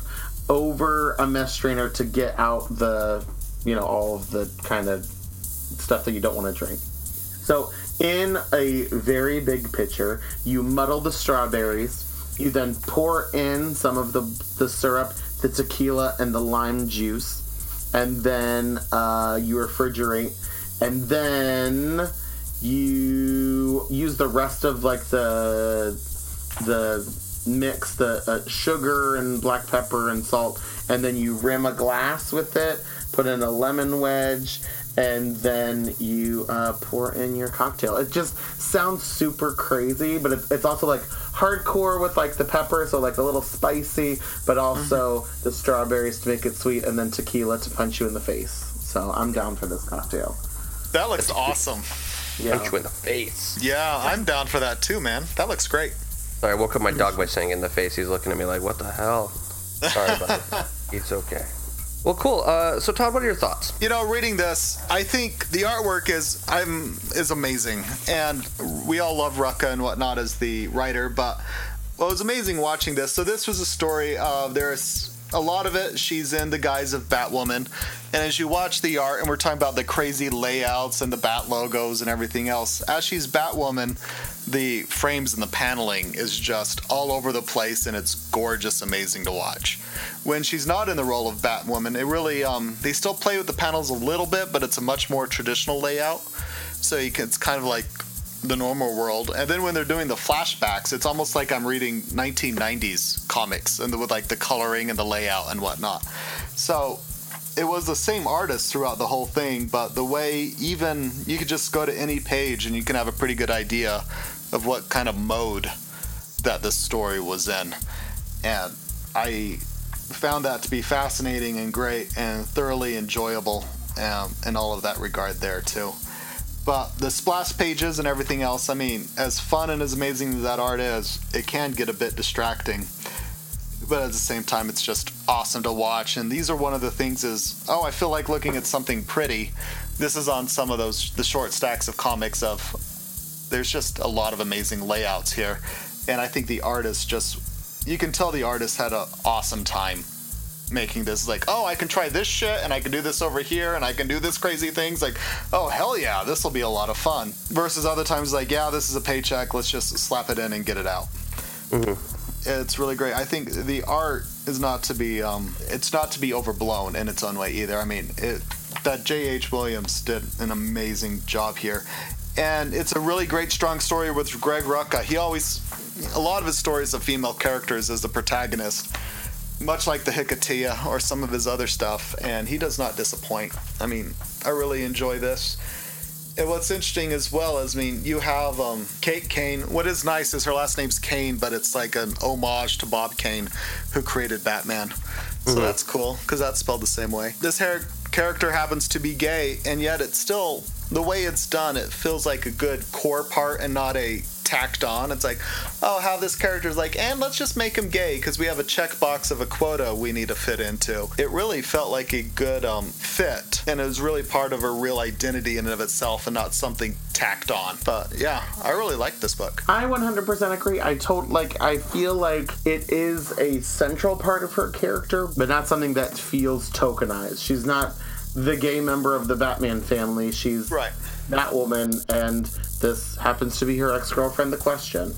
over a mesh strainer to get out the, you know, all of the kind of stuff that you don't want to drink. So, in a very big pitcher, you muddle the strawberries. You then pour in some of the the syrup, the tequila, and the lime juice, and then uh, you refrigerate. And then you use the rest of like the the mix, the uh, sugar and black pepper and salt, and then you rim a glass with it. Put in a lemon wedge, and then you uh, pour in your cocktail. It just sounds super crazy, but it's, it's also like hardcore with like the pepper, so like a little spicy, but also the strawberries to make it sweet, and then tequila to punch you in the face. So I'm down for this cocktail. That looks awesome. Yeah. Punch you in the face. Yeah, I'm down for that too, man. That looks great. Sorry, I woke up my dog by saying in the face. He's looking at me like, "What the hell?" Sorry, buddy. it's okay. Well, cool. Uh, so, Todd, what are your thoughts? You know, reading this, I think the artwork is I'm is amazing, and we all love Rucka and whatnot as the writer. But it was amazing watching this. So this was a story of there's a lot of it. She's in the guise of Batwoman, and as you watch the art, and we're talking about the crazy layouts and the Bat logos and everything else, as she's Batwoman, the frames and the paneling is just all over the place, and it's gorgeous, amazing to watch. When she's not in the role of Batwoman, it really um, they still play with the panels a little bit, but it's a much more traditional layout. So can, it's kind of like the normal world. And then when they're doing the flashbacks, it's almost like I'm reading 1990s comics and with like the coloring and the layout and whatnot. So it was the same artist throughout the whole thing, but the way even you could just go to any page and you can have a pretty good idea of what kind of mode that this story was in. And I found that to be fascinating and great and thoroughly enjoyable um, in all of that regard there too. But the splash pages and everything else, I mean, as fun and as amazing as that art is, it can get a bit distracting. But at the same time, it's just awesome to watch. And these are one of the things is, oh, I feel like looking at something pretty. This is on some of those, the short stacks of comics of, there's just a lot of amazing layouts here. And I think the artist just, you can tell the artist had an awesome time making this like oh i can try this shit and i can do this over here and i can do this crazy things like oh hell yeah this will be a lot of fun. Versus other times like yeah this is a paycheck let's just slap it in and get it out. It's really great. I think the art is not to be um it's not to be overblown in its own way either. I mean it that j.h williams did an amazing job here. And it's a really great strong story with greg rucka. He always a lot of his stories of female characters as the protagonist much like the Hiketeia or some of his other stuff, and he does not disappoint. I mean, I really enjoy this. And what's interesting as well is, I mean, you have um, Kate Kane. What is nice is her last name's Kane, but it's like an homage to Bob Kane, who created Batman. So Mhm. that's cool because that's spelled the same way. This hair character happens to be gay, and yet it's still the way it's done. It feels like a good core part and not a tacked on. It's like, oh, how this character's like, and let's just make him gay because we have a checkbox of a quota we need to fit into. It really felt like a good um, fit, and it was really part of her real identity in and of itself, and not something tacked on. But yeah, I really like this book. I 100% agree. I told like I feel like it is a central part of her character, but not something that feels tokenized. She's not the gay member of the Batman family. She's right. Batwoman, and this happens to be her ex-girlfriend. The Question.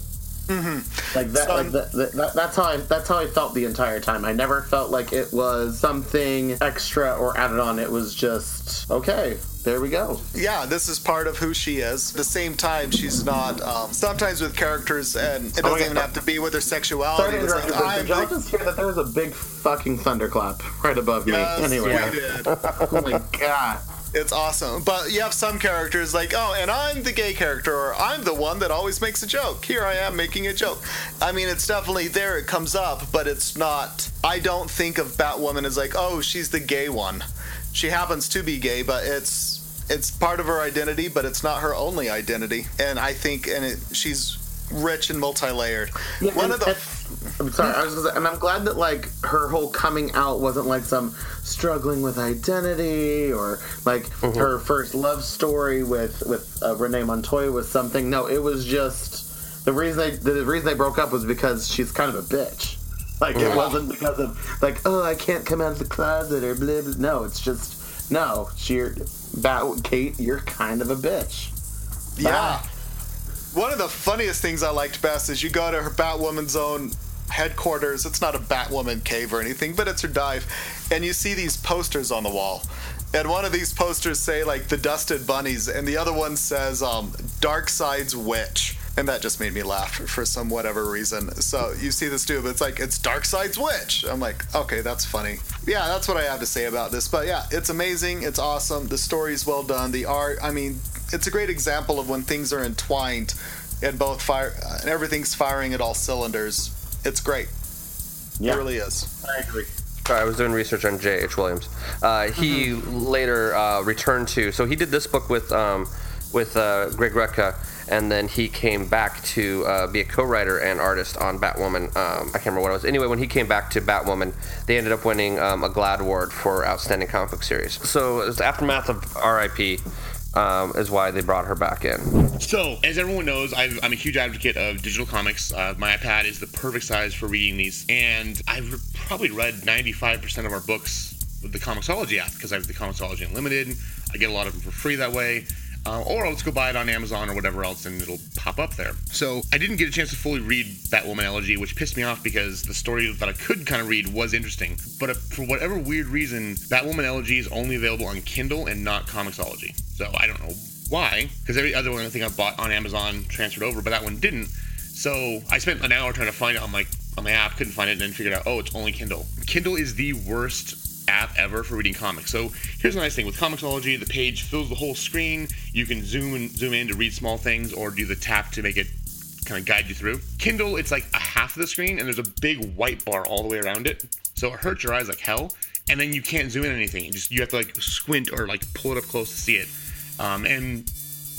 Mm-hmm. Like that, like that, that, that. That's how I. That's how I felt the entire time. I never felt like it was something extra or added on. It was just okay. There we go. Yeah, this is part of who she is. At the same time, she's not. Um, sometimes with characters, and it doesn't Oh, yeah. even have to be with their Sorry sexuality. It's like, I'm did y'all just hear that there was a big fucking thunderclap right above Yes, me? Anyway, we did. oh my god. It's awesome. But you have some characters like, oh, and I'm the gay character, or I'm the one that always makes a joke. Here I am making a joke. I mean, it's definitely there, it comes up, but it's not. I don't think of Batwoman as like, oh, she's the gay one. She happens to be gay, but it's. It's part of her identity, but it's not her only identity. And I think, and it, she's rich and multi-layered. Yeah, one and- of the I'm sorry, I was gonna say, and I'm glad that like her whole coming out wasn't like some struggling with identity or like her first love story with with uh, Renee Montoya was something. No, it was just the reason they the reason they broke up was because she's kind of a bitch. Like it wasn't because of like oh I can't come out of the closet or blah blah. No, it's just no. She, Bat Kate, you're kind of a bitch. Yeah. One of the funniest things I liked best is you go to her Batwoman's own headquarters. It's not a Batwoman cave or anything, but it's her dive. And you see these posters on the wall. And one of these posters say like the dusted bunnies, and the other one says um, Darkseid's Witch. And that just made me laugh for some whatever reason. So you see this dude, but it's like it's Darkseid's Witch. I'm like, okay, that's funny. Yeah, that's what I have to say about this. But yeah, it's amazing. It's awesome. The story's well done. The art, I mean, it's a great example of when things are entwined and both fire uh, and everything's firing at all cylinders. It's great. Yeah. It really is. I agree. Sorry, I was doing research on J.H. Williams. Uh, he later uh, returned to. So he did this book with um, with uh, Greg Rucka, and then he came back to uh, be a co-writer and artist on Batwoman. Um, I can't remember what it was. Anyway, when he came back to Batwoman, they ended up winning um, a GLAAD Award for Outstanding Comic Book Series. So it's the aftermath of R.I.P. Um, is why they brought her back in. So, as everyone knows, I've, I'm a huge advocate of digital comics. Uh, my iPad is the perfect size for reading these, and I've probably read 95% of our books with the Comixology app because I have the Comixology Unlimited. I get a lot of them for free that way. Uh, or just go buy it on Amazon or whatever else, and it'll pop up there. So I didn't get a chance to fully read Batwoman Elegy, which pissed me off because the story that I could kind of read was interesting. But uh, for whatever weird reason, Batwoman Elegy is only available on Kindle and not Comixology. So I don't know why, because every other one I think I bought on Amazon transferred over, but that one didn't. So I spent an hour trying to find it on my on my app, couldn't find it, and then figured out, oh, it's only Kindle. Kindle is the worst app ever for reading comics. So here's the nice thing with Comixology, the page fills the whole screen. You can zoom and zoom in to read small things, or do the tap to make it kind of guide you through. Kindle, it's like a half of the screen, and there's a big white bar all the way around it, so it hurts your eyes like hell. And then you can't zoom in anything. You just you have to like squint or like pull it up close to see it. Um, and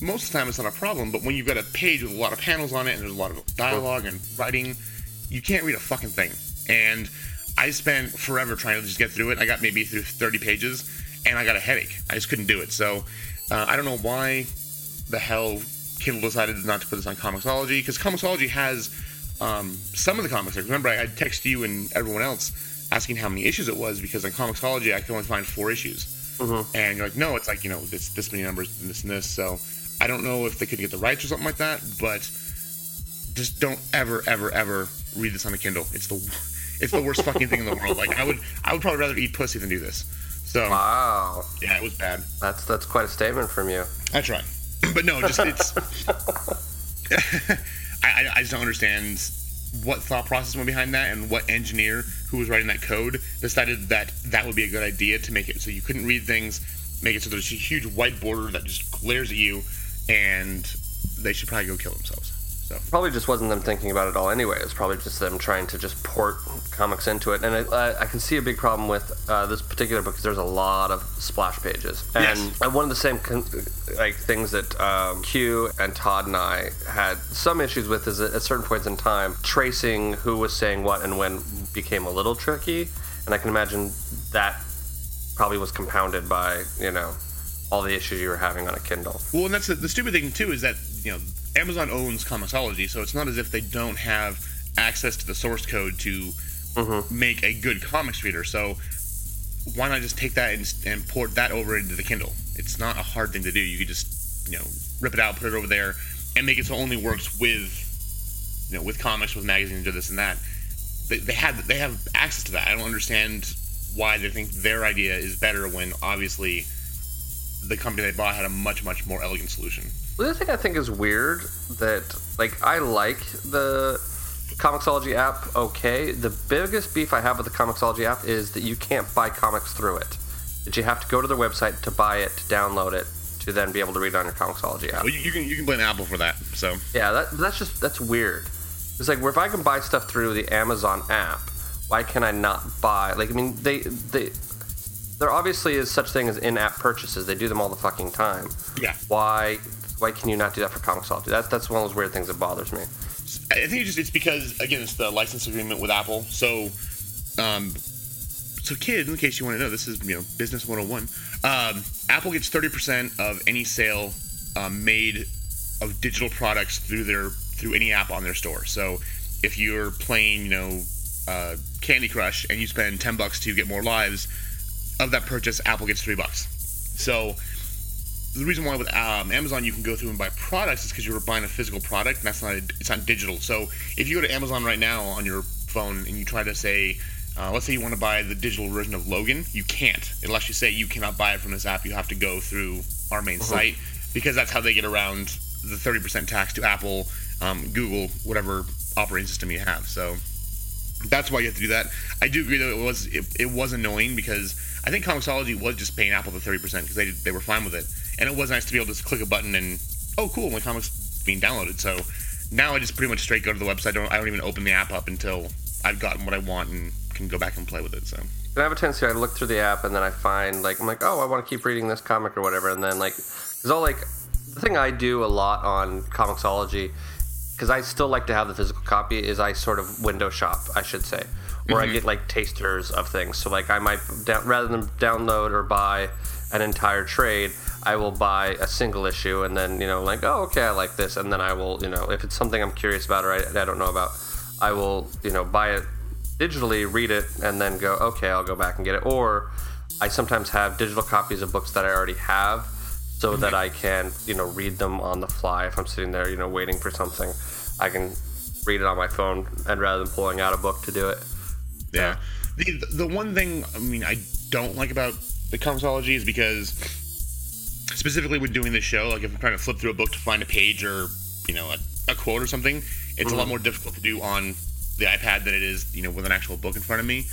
most of the time it's not a problem, but when you've got a page with a lot of panels on it and there's a lot of dialogue and writing, you can't read a fucking thing. And I spent forever trying to just get through it. I got maybe through 30 pages, and I got a headache. I just couldn't do it. So uh, I don't know why the hell Kindle decided not to put this on Comixology because Comixology has um, some of the comics. Like, remember, I, I texted you and everyone else asking how many issues it was because on Comixology I could only find four issues. And you're like, no, it's like you know, it's this many numbers and this and this. So I don't know if they couldn't get the rights or something like that, but just don't ever, ever, ever read this on a Kindle. It's the it's the worst fucking thing in the world. Like I would I would probably rather eat pussy than do this. So wow, yeah, it was bad. That's that's quite a statement from you. That's right. But no, just it's. I, I, I just don't understand what thought process went behind that and what engineer who was writing that code decided that that would be a good idea to make it so you couldn't read things, make it so there's a huge white border that just glares at you, and they should probably go kill themselves. So Probably just wasn't them thinking about it all anyway. It's probably just them trying to just port comics into it. And I, I, I can see a big problem with uh, this particular book because there's a lot of splash pages. And Yes. uh, one of the same con- like things that um, Q and Todd and I had some issues with is at certain points in time, tracing who was saying what and when became a little tricky. And I can imagine that probably was compounded by you know all the issues you were having on a Kindle. Well, and that's the, the stupid thing too is that you know Amazon owns Comixology, so it's not as if they don't have access to the source code to mm-hmm. make a good comics reader. So why not just take that and, and port that over into the Kindle? It's not a hard thing to do. You could just you know rip it out, put it over there, and make it so it only works with you know with comics, with magazines, or this and that. They, they had they have access to that. I don't understand why they think their idea is better when obviously the company they bought had a much much more elegant solution. The other thing I think is weird that like I like the Comixology app okay. The biggest beef I have with the Comixology app is that you can't buy comics through it. That you have to go to their website to buy it, to download it, to then be able to read it on your Comixology app. Well, you, can you can blame Apple for that. So Yeah, that, that's just that's weird. It's like if I can buy stuff through the Amazon app, why can I not buy? Like I mean, they they there obviously is such thing as in-app purchases. They do them all the fucking time. Yeah. Why why can you not do that for Comixology? That's that's one of those weird things that bothers me. I think it's just it's because again it's the license agreement with Apple. So, um, so kids, in case you want to know, this is you know business 101. Um, Apple gets 30% of any sale um, made of digital products through their through any app on their store. So, if you're playing you know uh, Candy Crush and you spend 10 bucks to get more lives, of that purchase, Apple gets three bucks. So the reason why with um, Amazon you can go through and buy products is because you're buying a physical product, and that's not a, it's not digital. So if you go to Amazon right now on your phone and you try to say, uh, let's say you want to buy the digital version of Logan, you can't It unless you say you cannot buy it from this app. You have to go through our main Uh-huh. site because that's how they get around the 30% tax to Apple, um, Google, whatever operating system you have. So that's why you have to do that. I do agree that it was it, it was annoying because I think Comixology was just paying Apple the thirty percent because they they were fine with it, and it was nice to be able to just click a button and oh cool, my comics being downloaded. So now I just pretty much straight go to the website. I don't I don't even open the app up until I've gotten what I want and can go back and play with it. So And I have a tendency I look through the app and then I find like I'm like oh I want to keep reading this comic or whatever and then like it's all like the thing I do a lot on Comixology because I still like to have the physical copy is I sort of window shop I should say where I Mhm. get like tasters of things so like I might down, rather than download or buy an entire trade I will buy a single issue and then you know like oh okay I like this and then I will you know if it's something I'm curious about or I, I don't know about I will you know buy it digitally, read it, and then go, okay, I'll go back and get it. Or I sometimes have digital copies of books that I already have so mm-hmm. that I can, you know, read them on the fly. If I'm sitting there, you know, waiting for something, I can read it on my phone and rather than pulling out a book to do it. yeah, the the one thing I mean I don't like about the Comixology is because specifically when doing this show, like if I'm trying to flip through a book to find a page or you know a, a quote or something, it's a lot Mhm. more difficult to do on the iPad than it is you know with an actual book in front of me.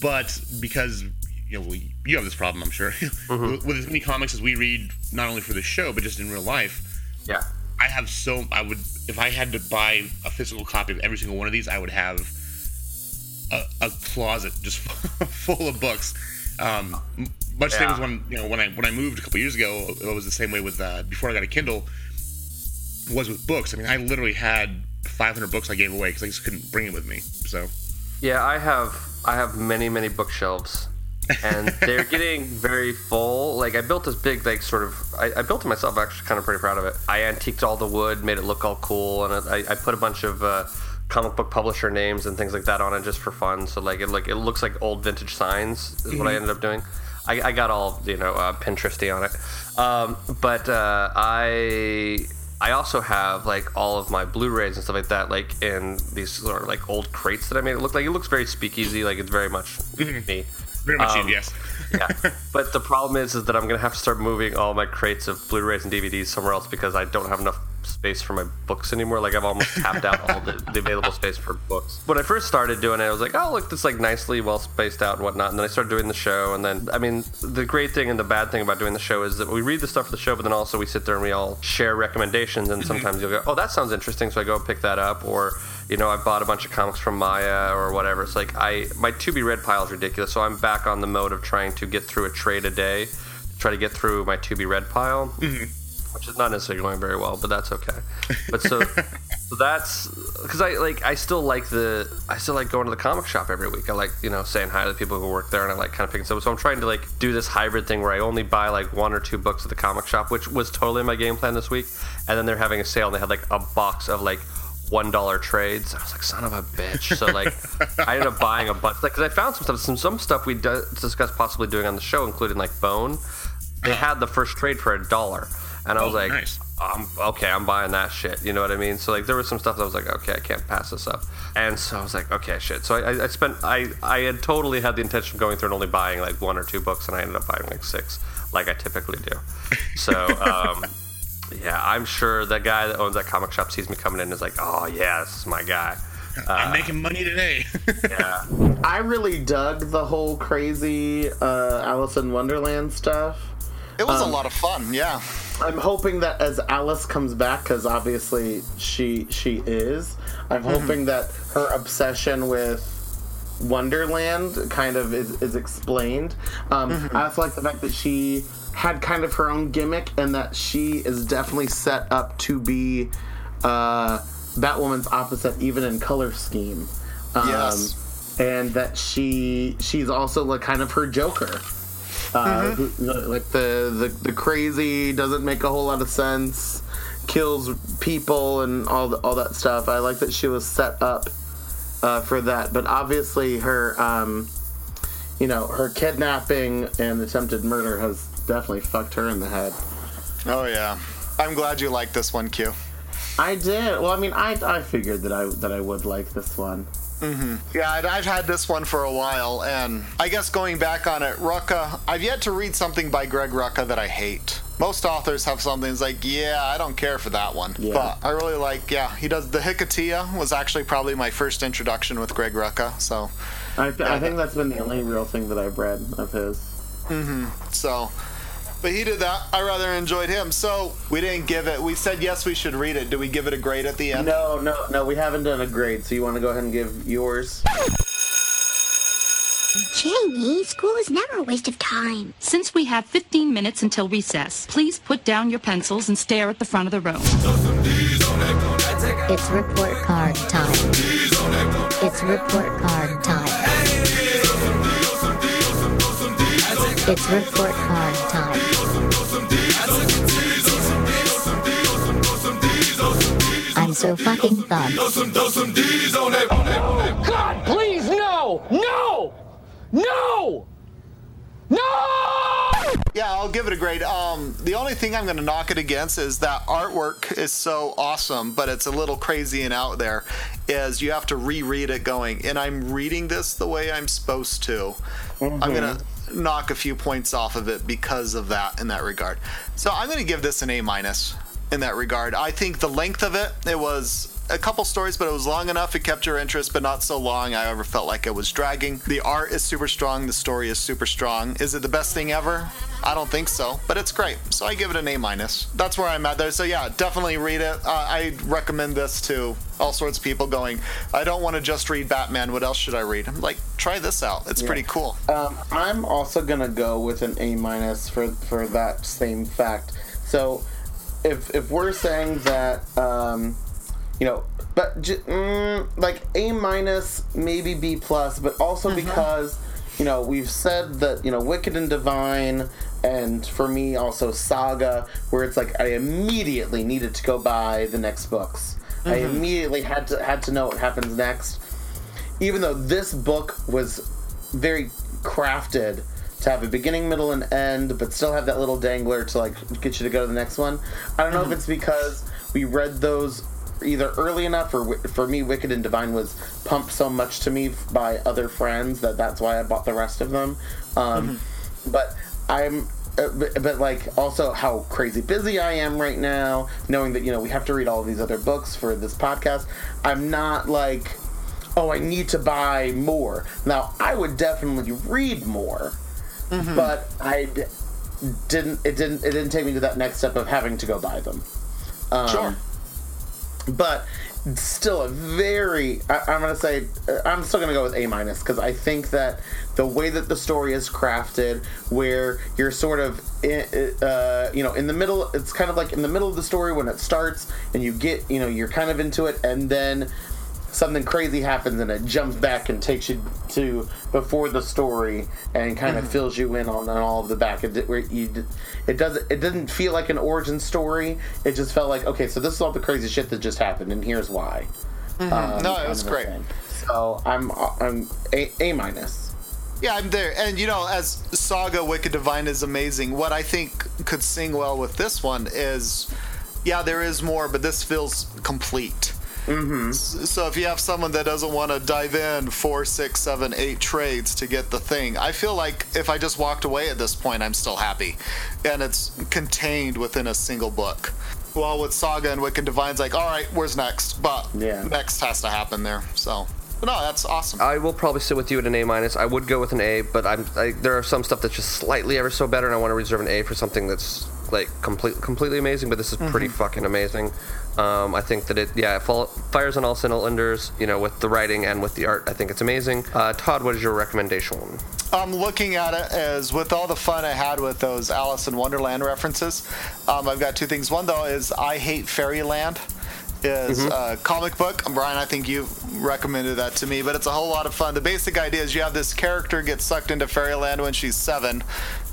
But because you know we, you have this problem, I'm sure with, with as many comics as we read, not only for the show but just in real life. Yeah. I have so I would if I had to buy a physical copy of every single one of these, I would have a, a closet just full of books. Um, much same as when you know when I when I moved a couple years ago, it was the same way with uh, before I got a Kindle. Was with books. I mean, I literally had 500 books I gave away because I just couldn't bring it with me. So Yeah, I have I have many many bookshelves, and they're getting very full. Like I built this big like sort of I, I built it myself. Actually, kind of pretty proud of it. I antiqued all the wood, made it look all cool, and I, I put a bunch of uh, comic book publisher names and things like that on it just for fun. So like it like it looks like old vintage signs is what I Mhm. ended up doing. I, I got all you know uh, Pinteresty on it, um, but uh, I I also have like all of my Blu-rays and stuff like that, like in these sort of like old crates that I made it look like. It looks very speakeasy, like it's very much me. very much Um, you, yes. yeah, but the problem is, is that I'm gonna have to start moving all my crates of Blu-rays and DVDs somewhere else because I don't have enough space for my books anymore. Like I've almost tapped out all the, the available space for books. When I first started doing it, I was like, oh look, this like nicely well spaced out and whatnot. And then I started doing the show, and then I mean, the great thing and the bad thing about doing the show is that we read the stuff for the show, but then also we sit there and we all share recommendations. And mm-hmm. sometimes you'll go, oh, that sounds interesting, so I go pick that up, or you know, I bought a bunch of comics from Maya or whatever. It's like I my to be read pile is ridiculous, so I'm back on the mode of trying to get through a trade a day, to try to get through my to be read pile, mm-hmm. Which is not necessarily going very well, but that's okay. But so. So that's because I like I still like the I still like going to the comic shop every week. I like you know saying hi to the people who work there, and I like kind of picking stuff. So I'm trying to like do this hybrid thing where I only buy like one or two books at the comic shop, which was totally my game plan this week. And then they're having a sale, and they had like a box of like one dollar trades. I was like, son of a bitch. So like, I ended up buying a bunch because I found some stuff, some some stuff we d- discussed possibly doing on the show, including like Bone. They had the first trade for a dollar, and I was Oh, like, nice. um, okay, I'm buying that shit. You know what I mean? So like there was some stuff that I was like, okay, I can't pass this up. And so I was like, okay, shit. So I, I spent I I had totally had the intention of going through and only buying like one or two books, and I ended up buying like six, like I typically do. So. Um, Yeah, I'm sure the guy that owns that comic shop sees me coming in and is like, "Oh yeah, this is my guy." I'm Uh, making money today. yeah. I really dug the whole crazy uh, Alice in Wonderland stuff. It was Um, a lot of fun, yeah. I'm hoping that as Alice comes back, because obviously she she is. I'm Mhm. hoping that her obsession with Wonderland kind of is, is explained. Um, I also like the fact that she had kind of her own gimmick, and that she is definitely set up to be uh, Batwoman's opposite, even in color scheme. Um, Yes. and that she she's also like kind of her Joker. Uh, who, like the, the the crazy doesn't make a whole lot of sense, kills people and all the, all that stuff. I like that she was set up uh, for that, but obviously her um, you know her kidnapping and attempted murder has definitely fucked her in the head. Oh yeah, I'm glad you liked this one, Q. I did. Well, I mean, I I figured that I that I would like this one. Hmm Yeah, I've had this one for a while, and I guess going back on it, Rucka, I've yet to read something by Greg Rucka that I hate. Most authors have something that's like, yeah, I don't care for that one. Yeah. But I really like, yeah, he does. The Hiketeia was actually probably my first introduction with Greg Rucka, so. I, th- I think that's been the only real thing that I've read of his. hmm So, but he did that. I rather enjoyed him. So we didn't give it. We said yes, we should read it. Do we give it a grade at the end? No, no, no. We haven't done a grade, so you want to go ahead and give yours? Jamie, school is never a waste of time. Since we have 15 minutes until recess, please put down your pencils and stare at the front of the room. It's report card time. It's report card time. It's report card so fucking fun. God, please, no! No! No! No! Yeah, I'll give it a grade. Um, the only thing I'm going to knock it against is that artwork is so awesome, but it's a little crazy and out there. Is you have to reread it going, and I'm reading this the way I'm supposed to. I'm going to knock a few points off of it because of that in that regard. So I'm going to give this an A minus in that regard. I think the length of it, it was a couple stories, but it was long enough. It kept your interest, but not so long. I ever felt like it was dragging. The art is super strong. The story is super strong. Is it the best thing ever? I don't think so, but it's great. So I give it an A minus. That's where I'm at there. So yeah, definitely read it. Uh, I recommend this to all sorts of people. Going, I don't want to just read Batman. What else should I read? I'm like, try this out. It's Yeah. pretty cool. Um, I'm also gonna go with an A minus for for that same fact. So, if if we're saying that, um, you know, but j- mm, like A minus, maybe B plus, but also because you know we've said that you know Wicked and Divine, and for me also Saga, where it's like I immediately needed to go buy the next books. I Mhm. immediately had to had to know what happens next even though this book was very crafted to have a beginning, middle, and end, but still have that little dangler to like get you to go to the next one. I don't know if it's because we read those either early enough, or for me, Wicked and Divine was pumped so much to me by other friends that that's why I bought the rest of them. Um, But I'm. Uh, but, but like also how crazy busy I am right now, knowing that you know we have to read all of these other books for this podcast. I'm not like oh, I need to buy more. Now, I would definitely read more, but I d- didn't. It didn't. It didn't take me to that next step of having to go buy them. Um, Sure. But still, a very. I, I'm gonna say. uh, I'm still gonna go with A minus because I think that the way that the story is crafted, where you're sort of, in, uh, you know, in the middle. It's kind of like in the middle of the story when it starts, and you get, you know, you're kind of into it, and then something crazy happens and it jumps back and takes you to before the story and kind of Mhm. fills you in on, on all of the back. It, where you, it doesn't it didn't feel like an origin story. It just felt like okay, so this is all the crazy shit that just happened and here's why. Mhm. Um, no, it was great. thing. So I'm I'm a, a minus. Yeah, I'm there. And you know, as Saga Wicked Divine is amazing, what I think could sing well with this one is yeah, there is more, but this feels complete. Mm-hmm. So if you have someone that doesn't want to dive in four, six, seven, eight trades to get the thing, I feel like if I just walked away at this point, I'm still happy, and it's contained within a single book. While with Saga and Wicked Divine's like, all right, where's next? But Yeah. next has to happen there. So, but no, that's awesome. I will probably sit with you at an A minus. I would go with an A, but I'm I, there are some stuff that's just slightly ever so better, and I want to reserve an A for something that's like complete, completely amazing. But this is pretty fucking amazing. Um, I think that it yeah it fall, fires on all cylinders. You know, with the writing and with the art, I think it's amazing. Uh, Todd, what is your recommendation? I'm looking at it as with all the fun I had with those Alice in Wonderland references. Um, I've got two things. One though is I Hate Fairyland is a comic book. Brian, I think you recommended that to me, but it's a whole lot of fun. The basic idea is you have this character get sucked into fairyland when she's seven,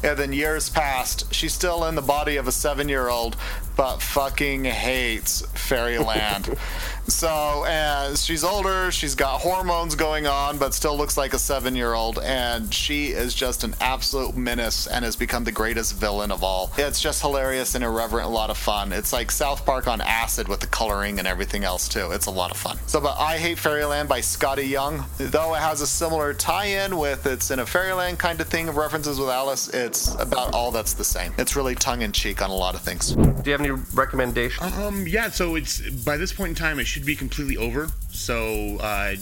and then years passed. She's still in the body of a seven-year-old, but fucking hates fairyland. so, as she's older, she's got hormones going on, but still looks like a seven-year-old, and she is just an absolute menace and has become the greatest villain of all. It's just hilarious and irreverent, a lot of fun. It's like South Park on acid with the coloring and everything else too. It's a lot of fun. So, but I Hate Fairyland by Skottie Young, though it has a similar tie-in with it's in a fairyland kind of thing of references with Alice. It's about all that's the same. It's really tongue-in-cheek on a lot of things. Do you have any recommendations? Um, yeah. So it's by this point in time, it should be completely over. So uh,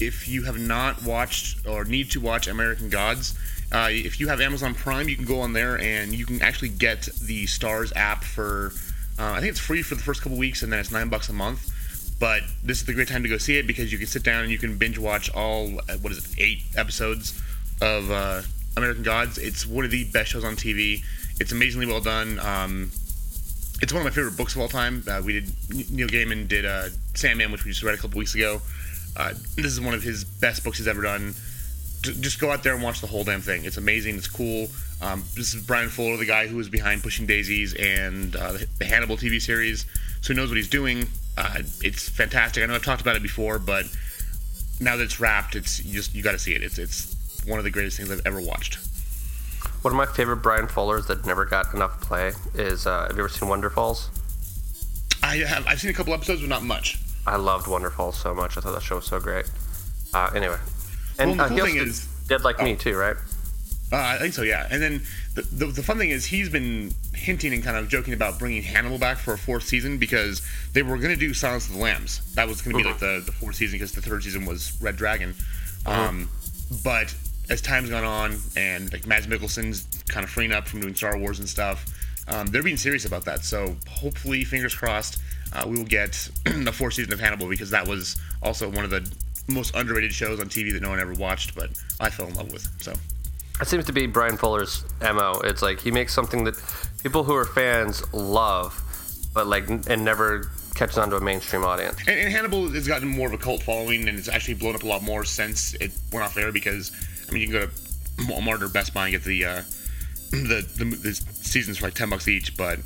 if you have not watched or need to watch American Gods, uh, if you have Amazon Prime, you can go on there and you can actually get the Starz app for. Uh, I think it's free for the first couple weeks, and then it's nine bucks a month. But this is the great time to go see it because you can sit down and you can binge watch all uh, what is it, eight episodes of uh, American Gods. It's one of the best shows on TV. It's amazingly well done. Um, it's one of my favorite books of all time. Uh, we did Neil Gaiman did uh, Sandman, which we just read a couple weeks ago. Uh, this is one of his best books he's ever done. J- just go out there and watch the whole damn thing. It's amazing. It's cool. Um, this is Bryan Fuller, the guy who was behind Pushing Daisies and uh, the, the Hannibal TV series, so he knows what he's doing. Uh, it's fantastic. I know I've talked about it before, but now that it's wrapped, it's you just you got to see it. It's it's one of the greatest things I've ever watched. One of my favorite Bryan Fullers that never got enough play is uh, Have you ever seen Wonderfalls? I have I've seen a couple episodes, but not much. I loved Wonderfalls so much. I thought that show was so great. Uh, anyway, and Well, the uh, cool thing is- Dead Like Me oh. too, right? Uh, I think so, yeah. And then the, the, the fun thing is he's been hinting and kind of joking about bringing Hannibal back for a fourth season because they were going to do Silence of the Lambs. That was going to be like the, the fourth season because the third season was Red Dragon. Um, but as time's gone on and like Mads Mikkelsen's kind of freeing up from doing Star Wars and stuff, um, they're being serious about that. So hopefully, fingers crossed, uh, we will get the fourth season of Hannibal because that was also one of the most underrated shows on TV that no one ever watched, but I fell in love with. So. That seems to be Bryan Fuller's mo. It's like he makes something that people who are fans love, but like and never catches on to a mainstream audience. And, and Hannibal has gotten more of a cult following, and it's actually blown up a lot more since it went off air. Because I mean, you can go to Walmart or Best Buy and get the uh, the, the the seasons for like ten bucks each. But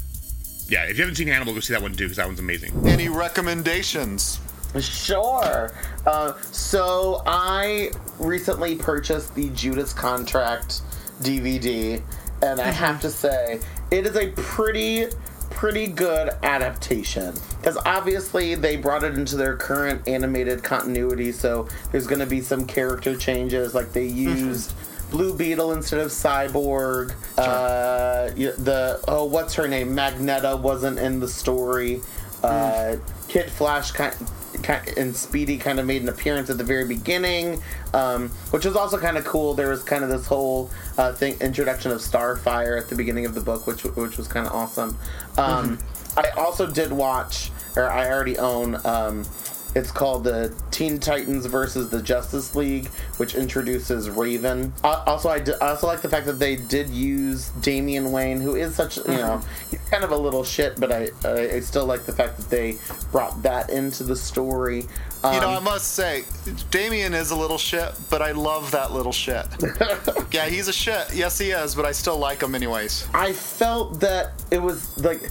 yeah, if you haven't seen Hannibal, go see that one too, because that one's amazing. Any recommendations? Sure. Uh, so I recently purchased the Judas Contract DVD, and I have to say it is a pretty, pretty good adaptation. Because obviously they brought it into their current animated continuity, so there's going to be some character changes. Like they used. Blue Beetle instead of Cyborg. Uh, the oh, what's her name? Magenta wasn't in the story. Uh, Kid Flash kind, kind and Speedy kind of made an appearance at the very beginning, um, which was also kind of cool. There was kind of this whole uh, thing introduction of Starfire at the beginning of the book, which which was kind of awesome. Um, I also did watch, or I already own. Um, it's called the Teen Titans versus the Justice League, which introduces Raven. Uh, also, I, d- I also like the fact that they did use Damian Wayne, who is such you know he's kind of a little shit, but I I, I still like the fact that they brought that into the story. Um, You know, I must say, Damian is a little shit, but I love that little shit. yeah, he's a shit. Yes, he is, but I still like him anyways. I felt that it was like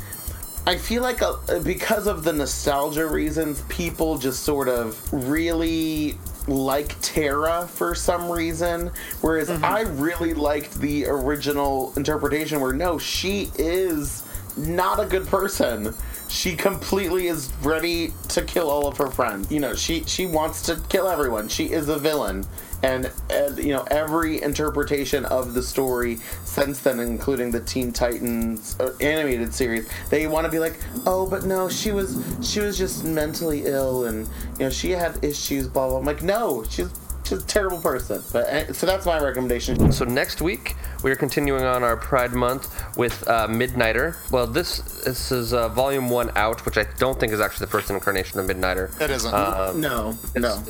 I feel like uh because of the nostalgia reasons, people just sort of really like Terra for some reason, whereas I really liked the original interpretation where no, she is not a good person. She completely is ready to kill all of her friends. You know, she she wants to kill everyone. She is a villain. And, and you know every interpretation of the story since then, including the Teen Titans uh, animated series, they want to be like, oh, but no, she was she was just mentally ill, and you know she had issues. Blah blah. I'm like, no, she's she's a terrible person. But uh, so that's my recommendation. So next week we are continuing on our Pride Month with uh, Midnighter. Well, this this is uh, Volume One out, which I don't think is actually the first incarnation of Midnighter. It isn't. Um, no, no.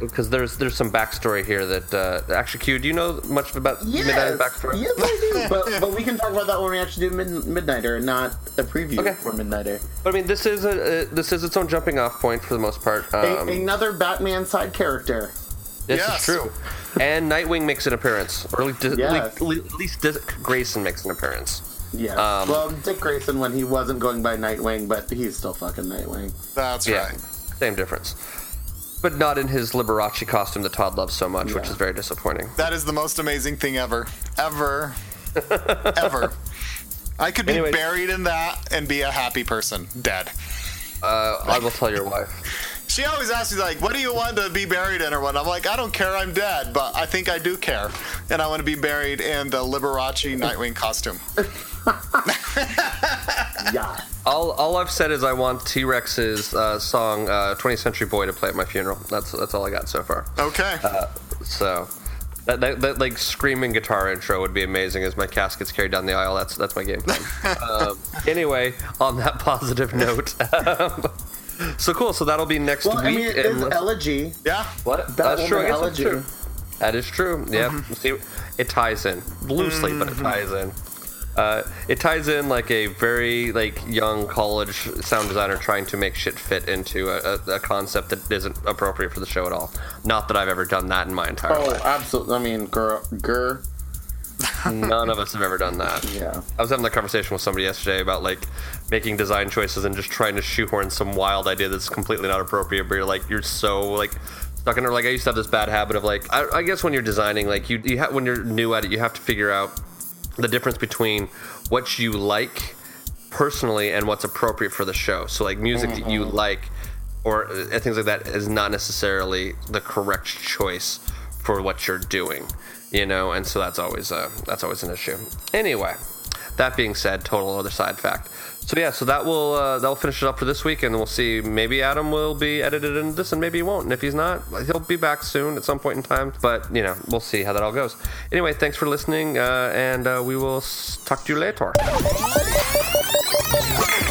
Because there's there's some backstory here that uh, actually, Q, do you know much about Midnighter's backstory? Yes, I do. but, but we can talk about that when we actually do mid- Midnighter, not a preview for Midnighter. But I mean, this is a, a this is its own jumping off point for the most part. A- Um, another Batman side character. This is true. And Nightwing makes an appearance, or at least, Yes. at least, Dick Grayson makes an appearance. Yeah. Um, well, Dick Grayson when he wasn't going by Nightwing, but he's still fucking Nightwing. That's yeah, Same difference. But not in his Liberace costume that Todd loves so much, which is very disappointing. That is the most amazing thing ever. Ever. ever. I could be Anyways. buried in that and be a happy person. Dead. Uh, I will tell your wife. She always asks me, like, what do you want to be buried in or what? I'm like, I don't care, I'm dead, but I think I do care. And I want to be buried in the Liberace Nightwing costume. yeah. All, all I've said is I want T Rex's uh, song uh, "20th Century Boy" to play at my funeral. That's that's all I got so far. Okay. Uh, so that, that, that like screaming guitar intro would be amazing as my casket's carried down the aisle. That's that's my game plan. um, anyway, on that positive note. um, so cool. So that'll be next Well, I week. mean, it is elegy. Yeah. What? That That's true. I guess woman that's true. That is true. Yeah. Mm-hmm. See, it ties in loosely, but it ties in. Uh, it ties in like a very like young college sound designer trying to make shit fit into a, a, a concept that isn't appropriate for the show at all. Not that I've ever done that in my entire Oh, life. absolutely. I mean, girl, girl. None of us have ever done that. Yeah. I was having that conversation with somebody yesterday about like making design choices and just trying to shoehorn some wild idea that's completely not appropriate. But you're like you're so like stuck in there. Like I used to have this bad habit of like I, I guess when you're designing, like you, you ha- when you're new at it, you have to figure out the difference between what you like personally and what's appropriate for the show. So like music that you like or uh, things like that is not necessarily the correct choice for what you're doing, you know, and so that's always uh, that's always an issue. Anyway, that being said, total other side fact. So yeah, so that will uh, that'll finish it up for this week, and we'll see. Maybe Adam will be edited into this, and maybe he won't. And if he's not, he'll be back soon at some point in time. But you know, we'll see how that all goes. Anyway, thanks for listening, uh, and uh, we will talk to you later.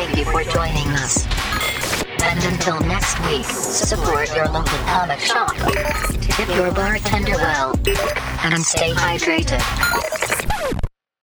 Thank you for joining us. And until next week, support your local comic shop, tip your bartender well, and stay hydrated.